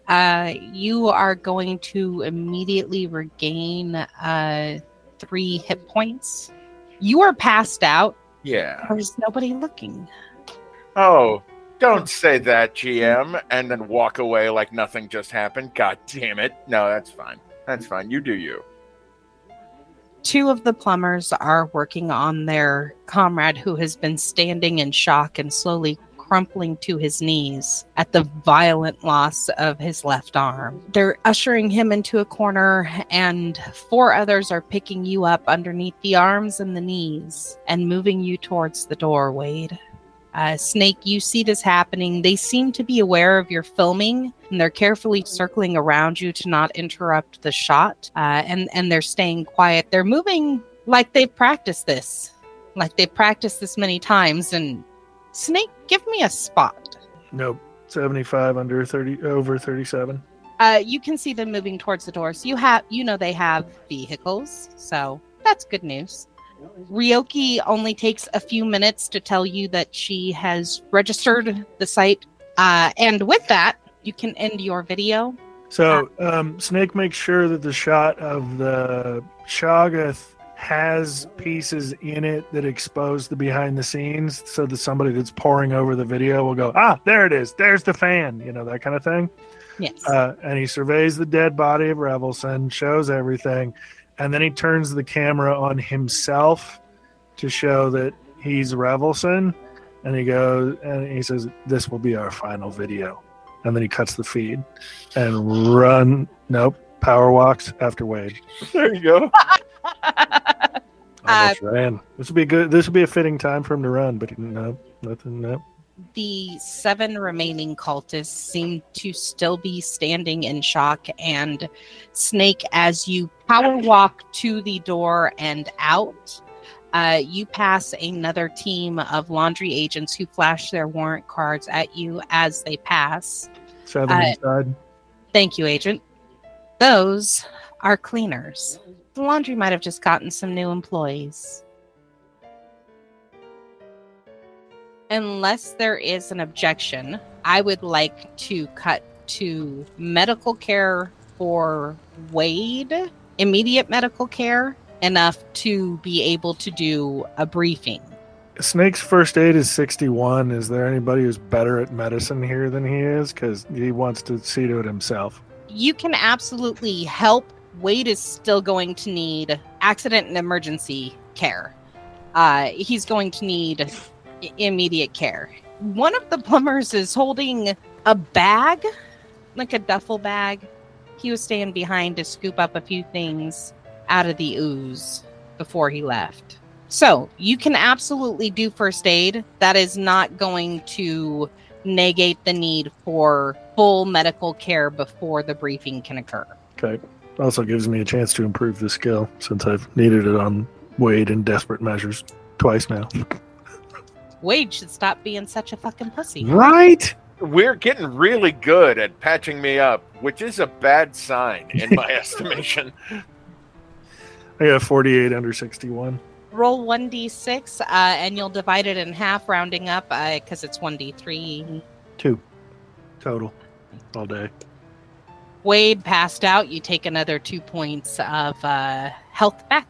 Uh, you are going to immediately regain uh, three hit points. You are passed out.
Yeah.
There's nobody looking.
Oh, don't say that, GM, and then walk away like nothing just happened. God damn it. No, that's fine. That's fine. You do you.
Two of the plumbers are working on their comrade who has been standing in shock and slowly crumpling to his knees at the violent loss of his left arm. They're ushering him into a corner, and four others are picking you up underneath the arms and the knees and moving you towards the door, Wade. Uh, Snake, you see this happening. They seem to be aware of your filming, and they're carefully circling around you to not interrupt the shot. Uh, and and they're staying quiet. They're moving like they've practiced this, like they've practiced this many times. And Snake, give me a spot.
Nope. 75 under 30 over 37.
Uh, you can see them moving towards the doors. You have, you know, they have vehicles, so that's good news. Ryoki only takes a few minutes to tell you that she has registered the site. Uh, and with that, you can end your video.
So um, Snake makes sure that the shot of the Shoggoth has pieces in it that expose the behind the scenes so that somebody that's pouring over the video will go, ah, there it is. There's the fan, you know, that kind of thing.
Yes.
Uh, and he surveys the dead body of Revelson, shows everything, and then he turns the camera on himself to show that he's Revelson. And he goes and he says, This will be our final video. And then he cuts the feed and run. Nope. Power walks after Wade.
There you go. *laughs* *laughs*
Almost ran. This would be a good. This would be a fitting time for him to run, but no, nothing. No.
the seven remaining cultists seem to still be standing in shock and snake as you power walk to the door and out uh, you pass another team of laundry agents who flash their warrant cards at you as they pass
Seven
Uh, thank you agent those are cleaners the laundry might have just gotten some new employees unless there is an objection, I would like to cut to medical care for Wade, immediate medical care, enough to be able to do a briefing.
Snake's first aid is 61. Is there anybody who's better at medicine here than he is? Because he wants to see to it himself.
You can absolutely help. Wade is still going to need accident and emergency care. Uh, he's going to need immediate care. One of the plumbers is holding a bag, like a duffel bag. He was staying behind to scoop up a few things out of the ooze before he left. So you can absolutely do first aid. That is not going to negate the need for full medical care before the briefing can occur.
Okay. Also gives me a chance to improve the skill since I've needed it on Wade in desperate measures twice now.
Wade should stop being such a fucking pussy.
Right?
We're getting really good at patching me up, which is a bad sign in my *laughs* estimation.
I got 48 under 61.
Roll 1d6 uh, and you'll divide it in half, rounding up because it's 1d3.
Two total all day.
Wade passed out. You take another two points of uh, health back.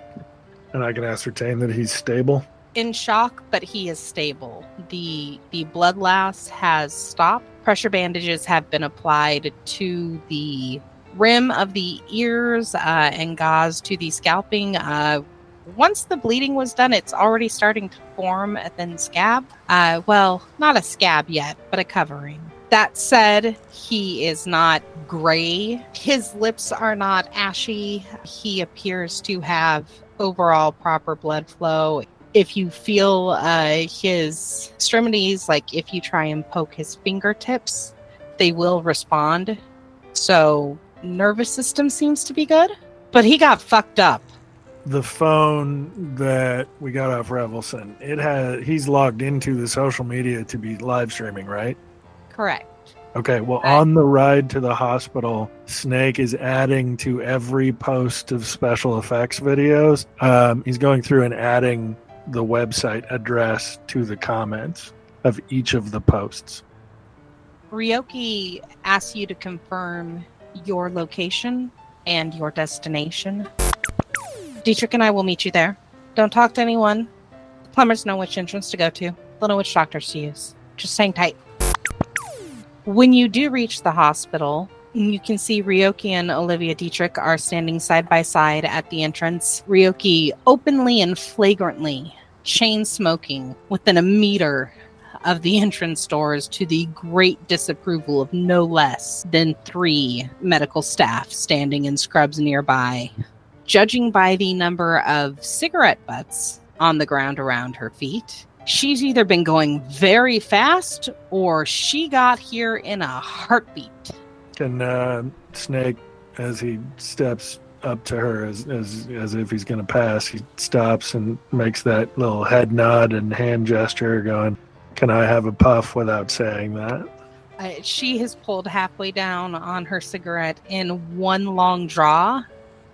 And I can ascertain that he's stable.
in shock, but he is stable. The the blood loss has stopped. Pressure bandages have been applied to the rim of the ears uh, and gauze to the scalping. Uh, once the bleeding was done, it's already starting to form a thin scab. Uh, well, not a scab yet, but a covering. That said, he is not gray. His lips are not ashy. He appears to have overall proper blood flow if you feel uh, his extremities, like if you try and poke his fingertips, they will respond. So nervous system seems to be good, but he got fucked up.
The phone that we got off Revelson, it has he's logged into the social media to be live streaming, right?
Correct.
Okay, well,
Right.
on the ride to the hospital, Snake is adding to every post of special effects videos. Um, he's going through and adding the website address to the comments of each of the posts.
Ryoki asks you to confirm your location and your destination. Dietrich and I will meet you there. Don't talk to anyone. The plumbers know which entrance to go to. They'll know which doctors to use. Just hang tight. When you do reach the hospital, you can see Ryoki and Olivia Dietrich are standing side by side at the entrance. Ryoki openly and flagrantly chain smoking within a meter of the entrance doors to the great disapproval of no less than three medical staff standing in scrubs nearby. Judging by the number of cigarette butts on the ground around her feet, she's either been going very fast or she got here in a heartbeat.
Can uh, Snake, as he steps up to her as, as, as if he's going to pass, he stops and makes that little head nod and hand gesture, going, Can I have a puff without saying that?
Uh, she has pulled halfway down on her cigarette in one long draw.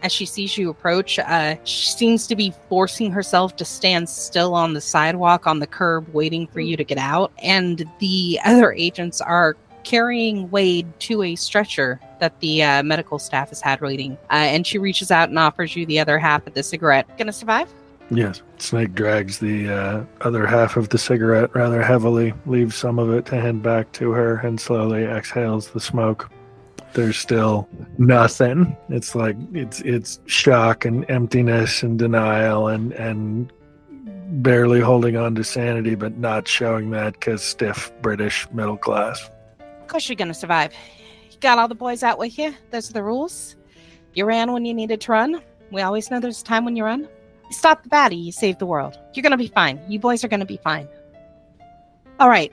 As she sees you approach, uh, she seems to be forcing herself to stand still on the sidewalk on the curb, waiting for you to get out. And the other agents are carrying Wade to a stretcher that the uh, medical staff has had waiting. Uh, and she reaches out and offers you the other half of the cigarette. Gonna survive?
Yes. Snake drags the uh, other half of the cigarette rather heavily, leaves some of it to hand back to her, and slowly exhales the smoke. There's still nothing. It's like it's it's shock and emptiness and denial and and barely holding on to sanity, but not showing that because stiff British middle class.
Of course you're gonna survive. You got all the boys out with you. Those are the rules. You ran when you needed to run. We always know there's a time when you run. You stop the baddie, you save the world. You're gonna be fine. You boys are gonna be fine. All right.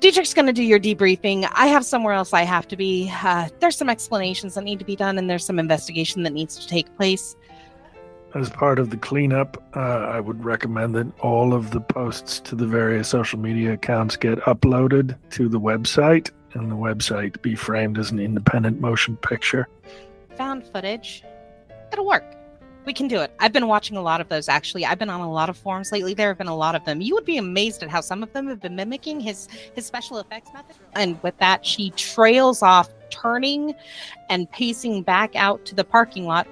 Dietrich's gonna do your debriefing. I have somewhere else I have to be. Uh, there's some explanations that need to be done, and there's some investigation that needs to take place.
As part of the cleanup, uh, I would recommend that all of the posts to the various social media accounts get uploaded to the website, and the website be framed as an independent motion picture.
Found footage. It'll work. We can do it. I've been watching a lot of those actually. I've been on a lot of forums lately. There have been a lot of them. You would be amazed at how some of them have been mimicking his his special effects method. And with that, she trails off, turning and pacing back out to the parking lot.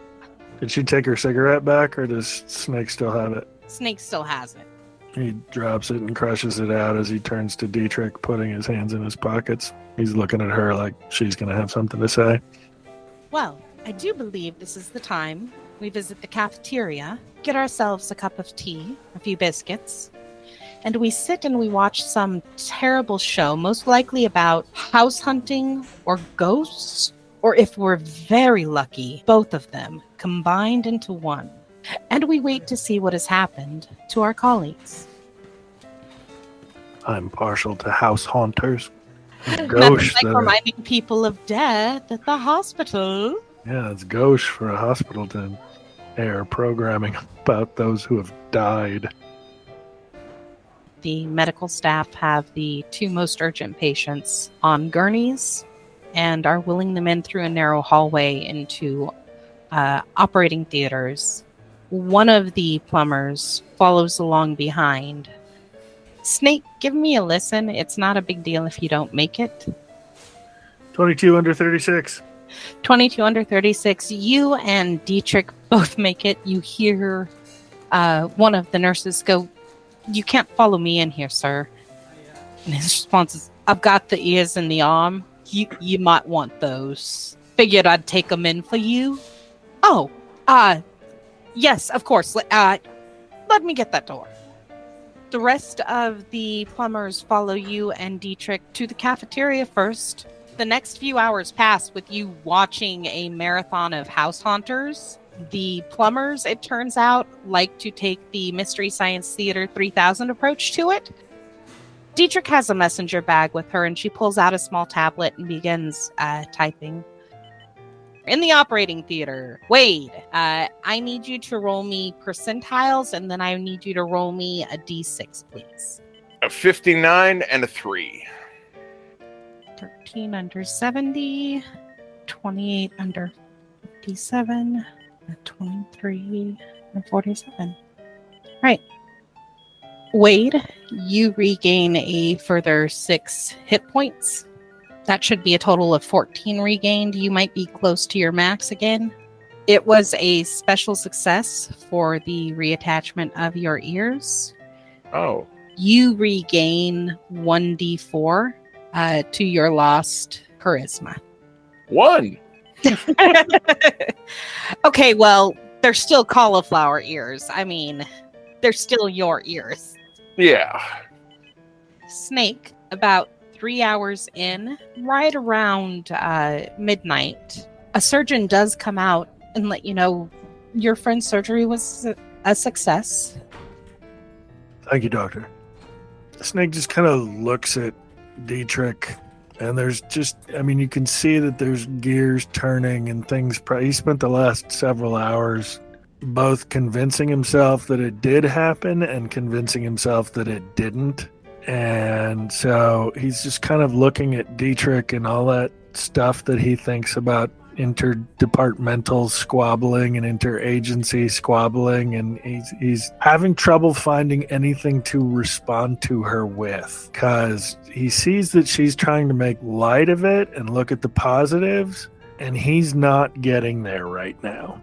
Did she take her cigarette back, or does Snake still have it?
Snake still has it.
He drops it and crushes it out as he turns to Dietrich, putting his hands in his pockets. He's looking at her like she's going to have something to say.
Well, I do believe this is the time we visit the cafeteria, get ourselves a cup of tea, a few biscuits, and we sit and we watch some terrible show, most likely about house hunting or ghosts, or if we're very lucky, both of them combined into one. And we wait to see what has happened to our colleagues.
I'm partial to house haunters. Gauche,
like
uh,
reminding people of death at the hospital.
Yeah, it's gauche for a hospital to air programming about those who have died.
the medical staff have the two most urgent patients on gurneys and are wheeling them in through a narrow hallway into uh, operating theaters. One of the plumbers follows along behind. Snake, give me a listen. It's not a big deal if you don't make it.
22 under 36.
22 under 36. You and Dietrich both make it. You hear uh, one of the nurses go, You can't follow me in here, sir. And his response is, I've got the ears and the arm. You, you might want those. Figured I'd take them in for you. Oh, uh, yes, of course. Uh, let me get that door. The rest of the plumbers follow you and Dietrich to the cafeteria first the next few hours pass with you watching a marathon of house haunters The plumbers, it turns out, like to take the Mystery Science Theater 3000 approach to it. Dietrich has a messenger bag with her, and she pulls out a small tablet and begins uh, typing. In the operating theater, Wade, uh, I need you to roll me percentiles, and then I need you to roll me a d6, please.
A 59 and a 3.
13 under 70, 28 under 57, 23, and 47. All right. Wade, you regain a further six hit points. That should be a total of 14 regained. You might be close to your max again. It was a special success for the reattachment of your ears.
Oh,
You regain 1d4 uh, to your lost charisma.
one. *laughs*
okay, well, they're still cauliflower ears. I mean, they're still your ears.
Yeah.
Snake, about three hours in, right around uh, midnight, a surgeon does come out and let you know your friend's surgery was a- a success.
Thank you, Doctor. Snake just kind of looks at Dietrich, and there's just, I mean, you can see that there's gears turning and things. He spent the last several hours both convincing himself that it did happen and convincing himself that it didn't. And so he's just kind of looking at Dietrich and all that stuff that he thinks about interdepartmental squabbling and interagency squabbling and he's he's having trouble finding anything to respond to her with cuz he sees that she's trying to make light of it and look at the positives and he's not getting there right now.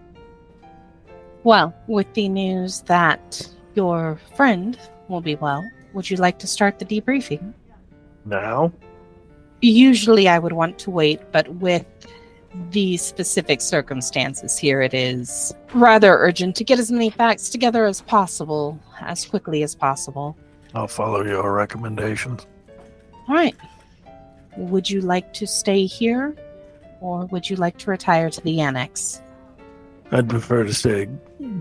Well, with the news that your friend will be well, would you like to start the debriefing?
Now,
Usually I would want to wait, but with the specific circumstances here, it is rather urgent to get as many facts together as possible, as quickly as possible.
I'll follow your recommendations.
All right. Would you like to stay here, or would you like to retire to the annex?
I'd prefer to stay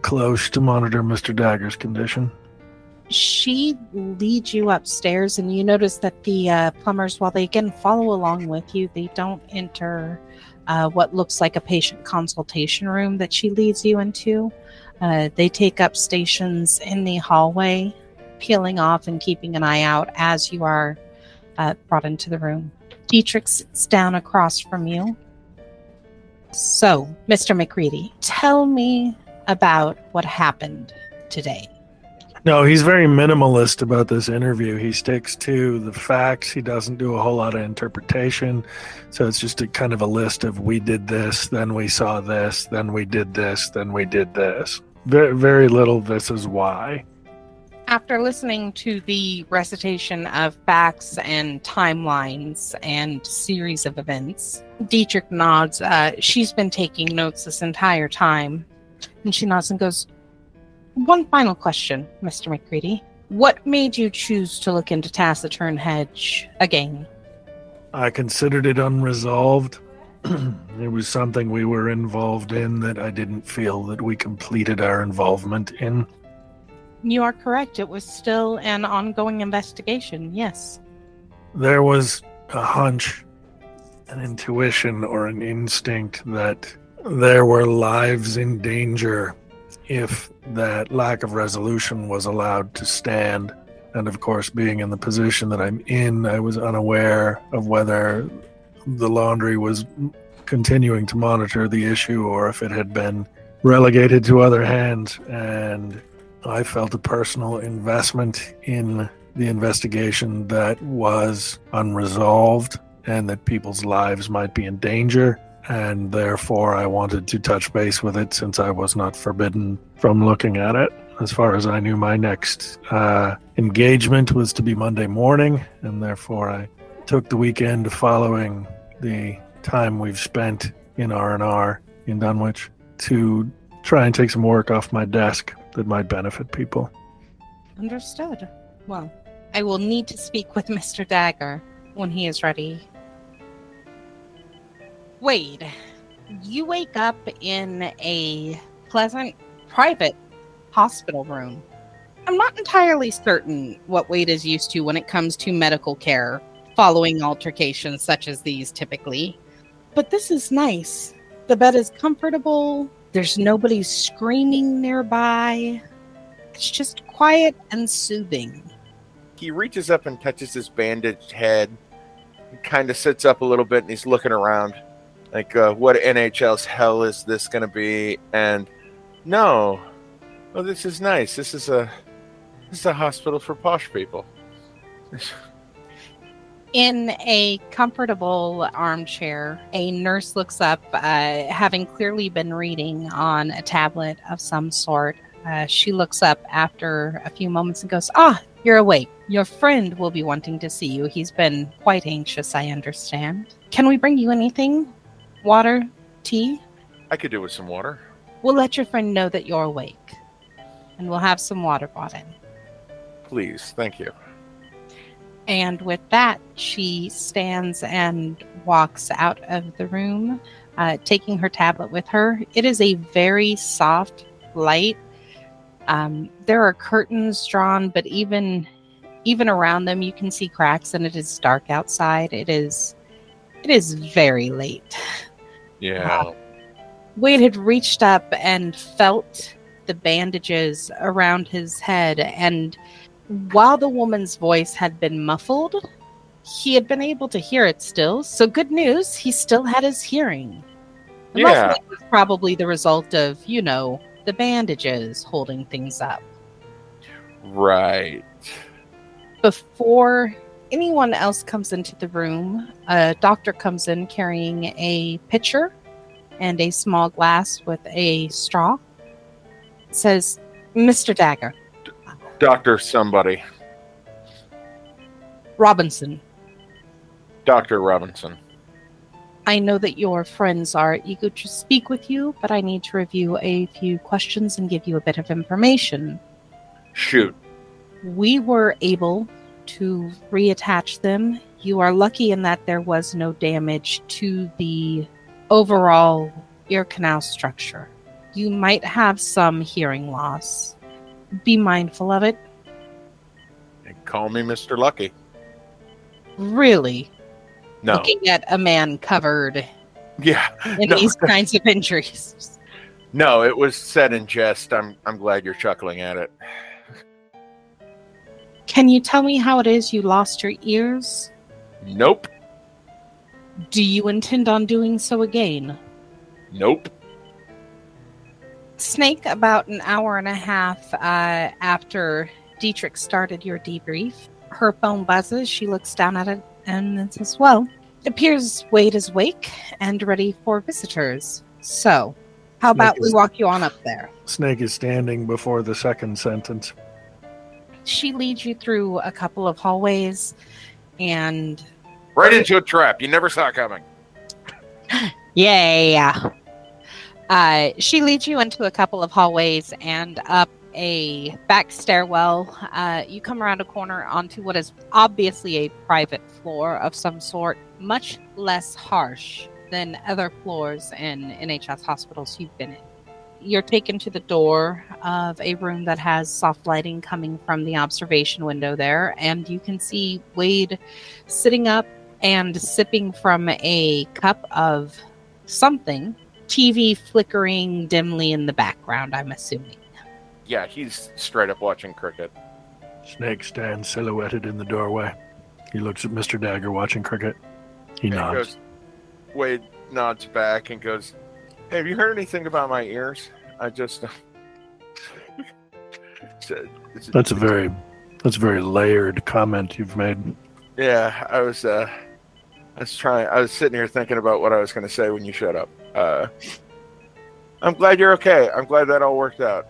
close to monitor Mr. Dagger's condition.
She leads you upstairs, and you notice that the uh, plumbers, while they can follow along with you, they don't enter uh, what looks like a patient consultation room that she leads you into. Uh, they take up stations in the hallway, peeling off and keeping an eye out as you are uh, brought into the room. Dietrich sits down across from you. So, Mr. MacReady, tell me about what happened today.
No, he's very minimalist about this interview. He sticks to the facts. He doesn't do a whole lot of interpretation. So it's just a kind of a list of we did this, then we saw this, then we did this, then we did this. Very, very little this is why.
After listening to the recitation of facts and timelines and series of events, Dietrich nods. Uh, she's been taking notes this entire time. And she nods and goes, One final question, Mr. MacReady. What made you choose to look into Taciturn Hedge again?
I considered it unresolved. *clears throat* it was something we were involved in that I didn't feel that we completed our involvement in.
You are correct. It was still an ongoing investigation, yes.
There was a hunch, an intuition, or an instinct that there were lives in danger if that lack of resolution was allowed to stand. And of course, being in the position that I'm in, I was unaware of whether the laundry was continuing to monitor the issue or if it had been relegated to other hands. And I felt a personal investment in the investigation that was unresolved and that people's lives might be in danger. And therefore, I wanted to touch base with it since I was not forbidden from looking at it. As far as I knew, my next uh, engagement was to be Monday morning, and therefore I took the weekend following the time we've spent in R&R in Dunwich to try and take some work off my desk that might benefit people.
Understood. Well, I will need to speak with *laughs* Mr. Dagger when he is ready. Wade, you wake up in a pleasant private hospital room. I'm not entirely certain what Wade is used to when it comes to medical care following altercations such as these typically. But this is nice. The bed is comfortable. There's nobody screaming nearby. It's just quiet and soothing.
He reaches up and touches his bandaged head. He kind of sits up a little bit and he's looking around. Like, uh, what NHS hell is this going to be? And no. Oh, this is nice. This is a this is a hospital for posh people. *laughs*
In a comfortable armchair, a nurse looks up, uh, having clearly been reading on a tablet of some sort. Uh, she looks up after a few moments and goes, Ah, you're awake. Your friend will be wanting to see you. He's been quite anxious, I understand. Can we bring you anything? Water? Tea?
I could do with some water.
We'll let your friend know that you're awake. And we'll have some water brought in.
Please, thank you.
And with that, she stands and walks out of the room, uh, taking her tablet with her. It is a very soft light. Um, there are curtains drawn, but even even around them, you can see cracks, and it is dark outside. It is it is very late.
Yeah.
Uh, Wade had reached up and felt the bandages around his head, and while the woman's voice had been muffled, he had been able to hear it still. So, good news, he still had his hearing. The
Yeah.
muffling was probably the result of, you know, the bandages holding things up.
Right.
Before anyone else comes into the room, a doctor comes in carrying a pitcher and a small glass with a straw. says, Mr. Dagger,
Doctor somebody.
Robinson,
Dr. Robinson.
I know that your friends are eager to speak with you, but I need to review a few questions and give you a bit of information.
Shoot.
We were able to reattach them. You are lucky in that there was no damage to the overall ear canal structure. You might have some hearing loss. Be mindful of it.
And Call me Mr. Lucky.
Really,
No.
looking at a man covered
Yeah.
in
No.
these kinds of *laughs* injuries.
No, it was said in jest. I'm I'm glad you're chuckling at it.
Can you tell me how it is you lost your ears?
Nope.
Do you intend on doing so again?
Nope.
Snake, about an hour and a half uh, after Dietrich started your debrief, her phone buzzes. She looks down at it and says, Well, it appears Wade is awake and ready for visitors. So, how about we walk you on up there?
Snake is standing before the second sentence.
She leads you through a couple of hallways and
Right into a trap you never saw coming. *laughs*
Yeah. Uh, she leads you into a couple of hallways and up a back stairwell. Uh, you come around a corner onto what is obviously a private floor of some sort, much less harsh than other floors in NHS hospitals you've been in. You're taken to the door of a room that has soft lighting coming from the observation window there, and you can see Wade sitting up and sipping from a cup of something. TV flickering dimly in the background, I'm assuming.
Yeah, he's straight up watching cricket.
Snake stands silhouetted in the doorway. He looks at Mr. Dagger watching cricket. He
And
nods.
goes, Wade nods back and goes, hey, "Have you heard anything about my ears? I just." *laughs* Said- it's-
That's a very that's a very layered comment you've made.
Yeah, I was. Uh, I was trying. I was sitting here thinking about what I was going to say when you shut up. Uh, I'm glad you're okay. I'm glad that all worked out,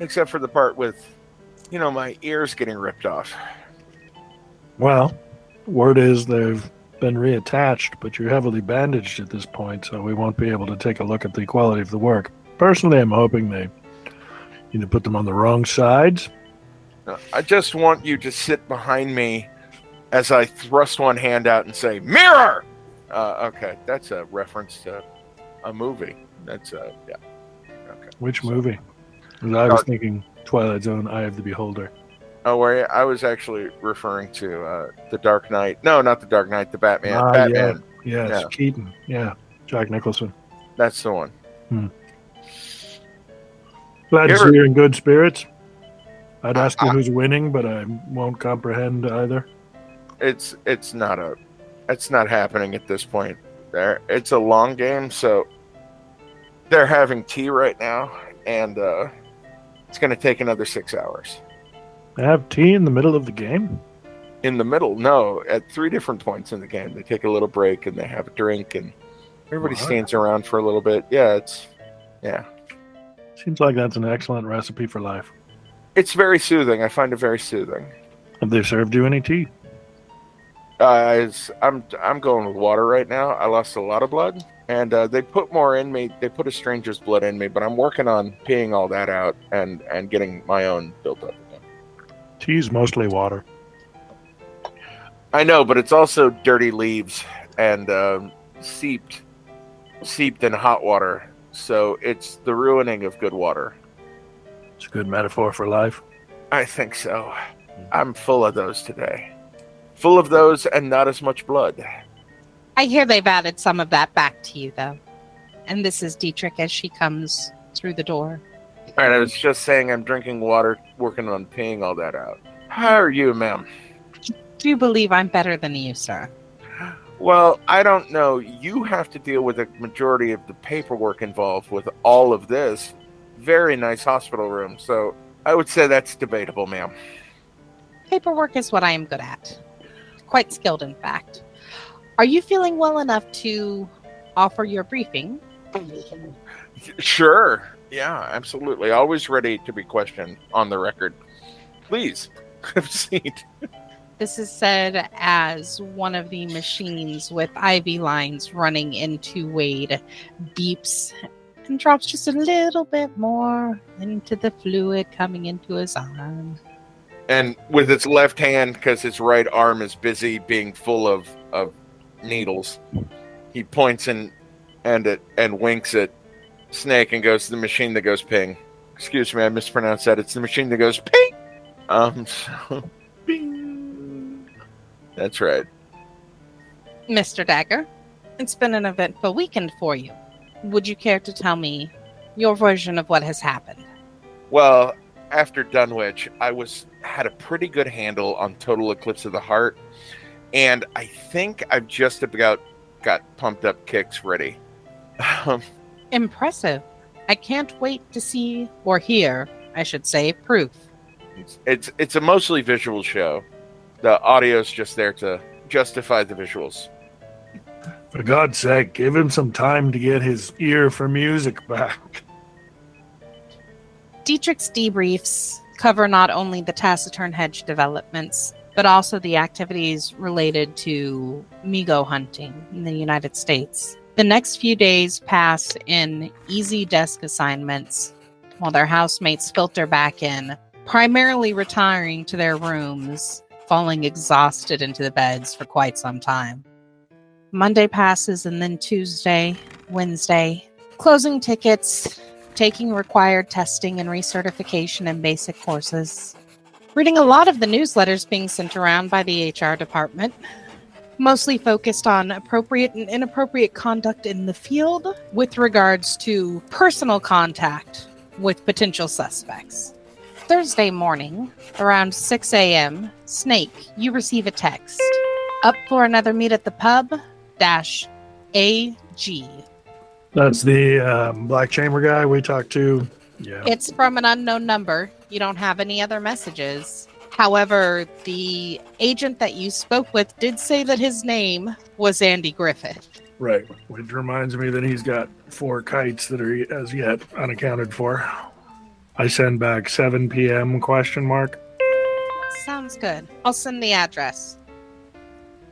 except for the part with, you know, my ears getting ripped off.
Well, word is they've been reattached, but you're heavily bandaged at this point, so we won't be able to take a look at the quality of the work. Personally, I'm hoping they either put them on the wrong sides.
Uh, I just want you to sit behind me as I thrust one hand out and say, "Mirror." Uh, okay, that's a reference to a movie. That's a yeah. Okay.
Which movie? I was
Uh,
thinking Twilight Zone, Eye of the Beholder.
Oh, where I was actually referring to uh, the Dark Knight. No, not the Dark Knight. The Batman.
Ah,
Batman.
Yes,
Yeah.
Keaton. Yeah, Jack Nicholson.
That's the one.
Glad
You
to
ever-
see you're in good spirits. I'd ask you
Uh,
who's winning, but I won't comprehend either.
It's it's not a it's not happening at this point. There, it's a long game, so they're having tea right now, and uh, it's going to take another six hours.
I have tea in the middle of the game.
In the middle, no, at three different points in the game, they take a little break and they have a drink, and everybody
What?
stands around for a little bit. Yeah, it's yeah,
Seems like that's an excellent recipe for life.
it's very soothing. I find it very soothing.
Have they served you any tea?
Uh, I'm I'm going with water right now. I lost a lot of blood, and uh, they put more in me. They put a stranger's blood in me, but I'm working on peeing all that out and and getting my own built up. Again.
Tea's mostly water.
I know, but it's also dirty leaves and um, seeped seeped in hot water, so it's the ruining of good water.
It's a good metaphor for life.
I think so. I'm full of those today. Full of those and not as much blood.
I hear they've added some of that back to you, though. And this is Dietrich as she comes through the door.
All right, I was just saying I'm drinking water, working on peeing all that out. How are you, ma'am?
Do you believe I'm better than you, sir?
Well, I don't know. You have to deal with the majority of the paperwork involved with all of this. Very nice hospital room, so I would say that's debatable, ma'am.
Paperwork is what I am good at. Quite skilled, in fact. Are you feeling well enough to offer your briefing?
Sure. Yeah, absolutely. Always ready to be questioned on the record. Please, *laughs* have a seat.
This is said as one of the machines with IV lines running into Wade beeps and drops just a little bit more into the fluid coming into his arm.
And with its left hand, because his right arm is busy being full of, of needles, he points and and it and winks at Snake and goes to the machine that goes ping. Excuse me, I mispronounced that. It's the machine that goes ping. Um, *laughs* so, bing. That's right.
Mr. Dagger, it's been an eventful weekend for you. Would you care to tell me your version of what has happened?
Well, after Dunwich, I was had a pretty good handle on Total Eclipse of the Heart, and I think I've just about got pumped up kicks ready. *laughs* Um,
Impressive. I can't wait to see or hear, I should say, proof.
it's, it's it's a mostly visual show. The audio's just there to justify the visuals.
For God's sake, give him some time to get his ear for music back.
Dietrich's debriefs cover not only the taciturn hedge developments, but also the activities related to Mi-Go hunting in the United States. The next few days pass in easy desk assignments while their housemates filter back in, primarily retiring to their rooms, falling exhausted into the beds for quite some time. Monday passes, and then Tuesday, Wednesday, closing tickets, taking required testing and recertification in basic courses, reading a lot of the newsletters being sent around by the HR department, mostly focused on appropriate and inappropriate conduct in the field with regards to personal contact with potential suspects. Thursday morning, around 6 a.m., Snake, you receive a text. Up for another meet at the pub? Dash AG.
That's the um, Black Chamber guy we talked to. Yeah.
It's from an unknown number. You don't have any other messages. However, the agent that you spoke with did say that his name was Andy Griffith.
Right. Which reminds me that he's got four kites that are as yet unaccounted for. I send back 7 p.m. question mark.
Sounds good. I'll send the address.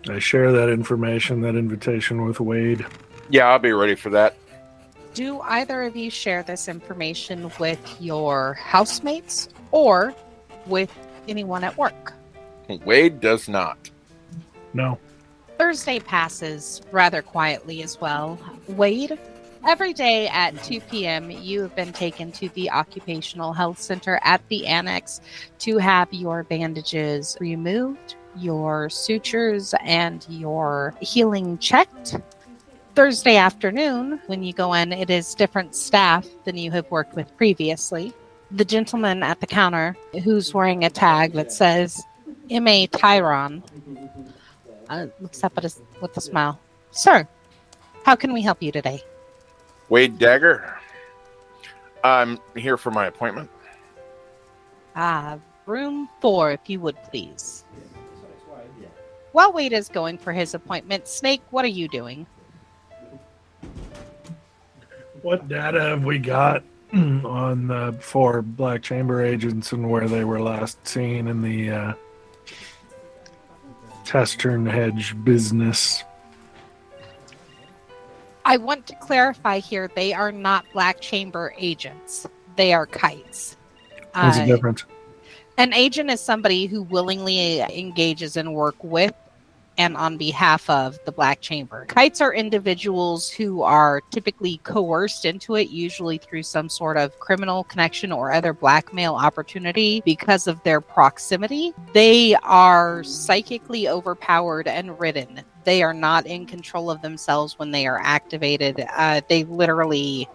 I share that information, that invitation with Wade.
Yeah, I'll be ready for that.
Do either of you share this information with your housemates or with anyone at work?
Wade does not.
No.
Thursday passes rather quietly as well. Wade, Every day at 2 p.m., you have been taken to the Occupational Health Center at the Annex to have your bandages removed, your sutures, and your healing checked. Thursday afternoon, when you go in, it is different staff than you have worked with previously. The gentleman at the counter who's wearing a tag that says M.A. Tyron uh, looks up at us with a smile. Sir, how can we help you today?
Wade Dagger. I'm here for my appointment.
Ah, room four, if you would please. While Wade is going for his appointment, Snake, what are you doing?
What data have we got *clears throat* on the four Black Chamber agents and where they were last seen in the uh, Testern Hedge business?
I want to clarify here they are not Black Chamber agents, they are kites.
What's the
Uh,
difference?
An agent is somebody who willingly engages in work with and on behalf of the Black Chamber. Kites are individuals who are typically coerced into it, usually through some sort of criminal connection or other blackmail opportunity because of their proximity. They are psychically overpowered and ridden. They are not in control of themselves when they are activated. Uh, they literally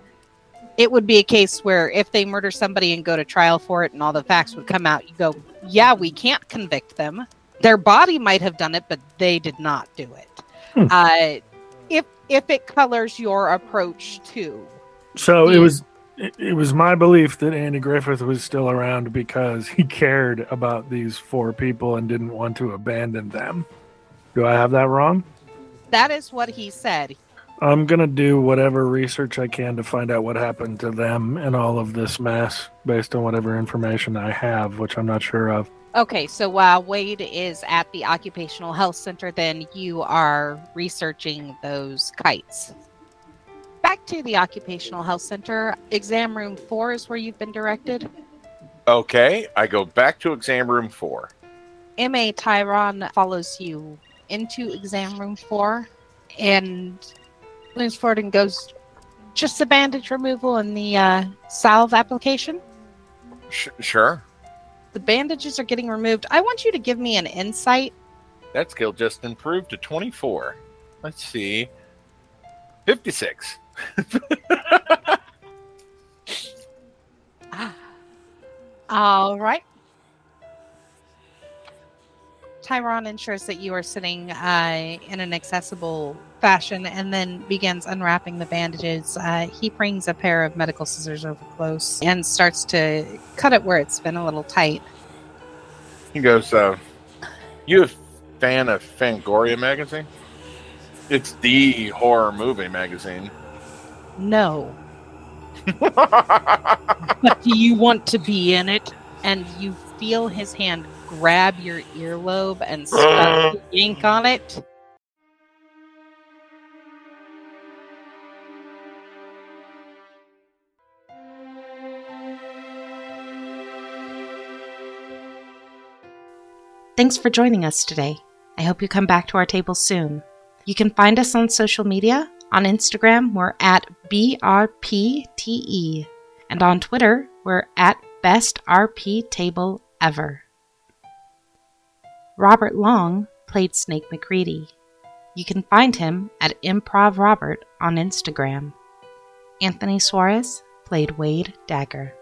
it would be a case where if they murder somebody and go to trial for it and all the facts would come out, you go, yeah, we can't convict them. Their body might have done it, but they did not do it.
Hmm.
Uh, if if it colors your approach to
So it was it, it was my belief that Andy Griffith was still around because he cared about these four people and didn't want to abandon them. Do I have that wrong?
that is what he said.
I'm gonna do whatever research I can to find out what happened to them and all of this mess based on whatever information I have, which I'm not sure of.
Okay, so while Wade is at the occupational health center, then you are researching those kites. Back to the occupational health center. Exam room four is where you've been directed.
Okay, I go back to exam room four.
MA Tyron follows you into exam room four and leans forward and goes, Just the bandage removal and the uh, salve application?
Sh- sure.
The bandages are getting removed. I want you to give me an insight.
That skill just improved to 24. Let's see. 56. *laughs* Ah.
All right. Tyron ensures that you are sitting uh, in an accessible fashion and then begins unwrapping the bandages. Uh, he brings a pair of medical scissors over close and starts to cut it where it's been a little tight.
He goes, uh, You a fan of Fangoria magazine? It's the horror movie magazine.
No. *laughs* but do you want to be in it? And you feel his hand grab your earlobe and start to yank on it.
Thanks for joining us today. I hope you come back to our table soon. You can find us on social media. On Instagram, we're at BRPTE. And on Twitter, we're at Best RP Table Ever. Robert Long played Snake MacReady. You can find him at Improv Robert on Instagram. Anthony Suarez played Wade Dagger.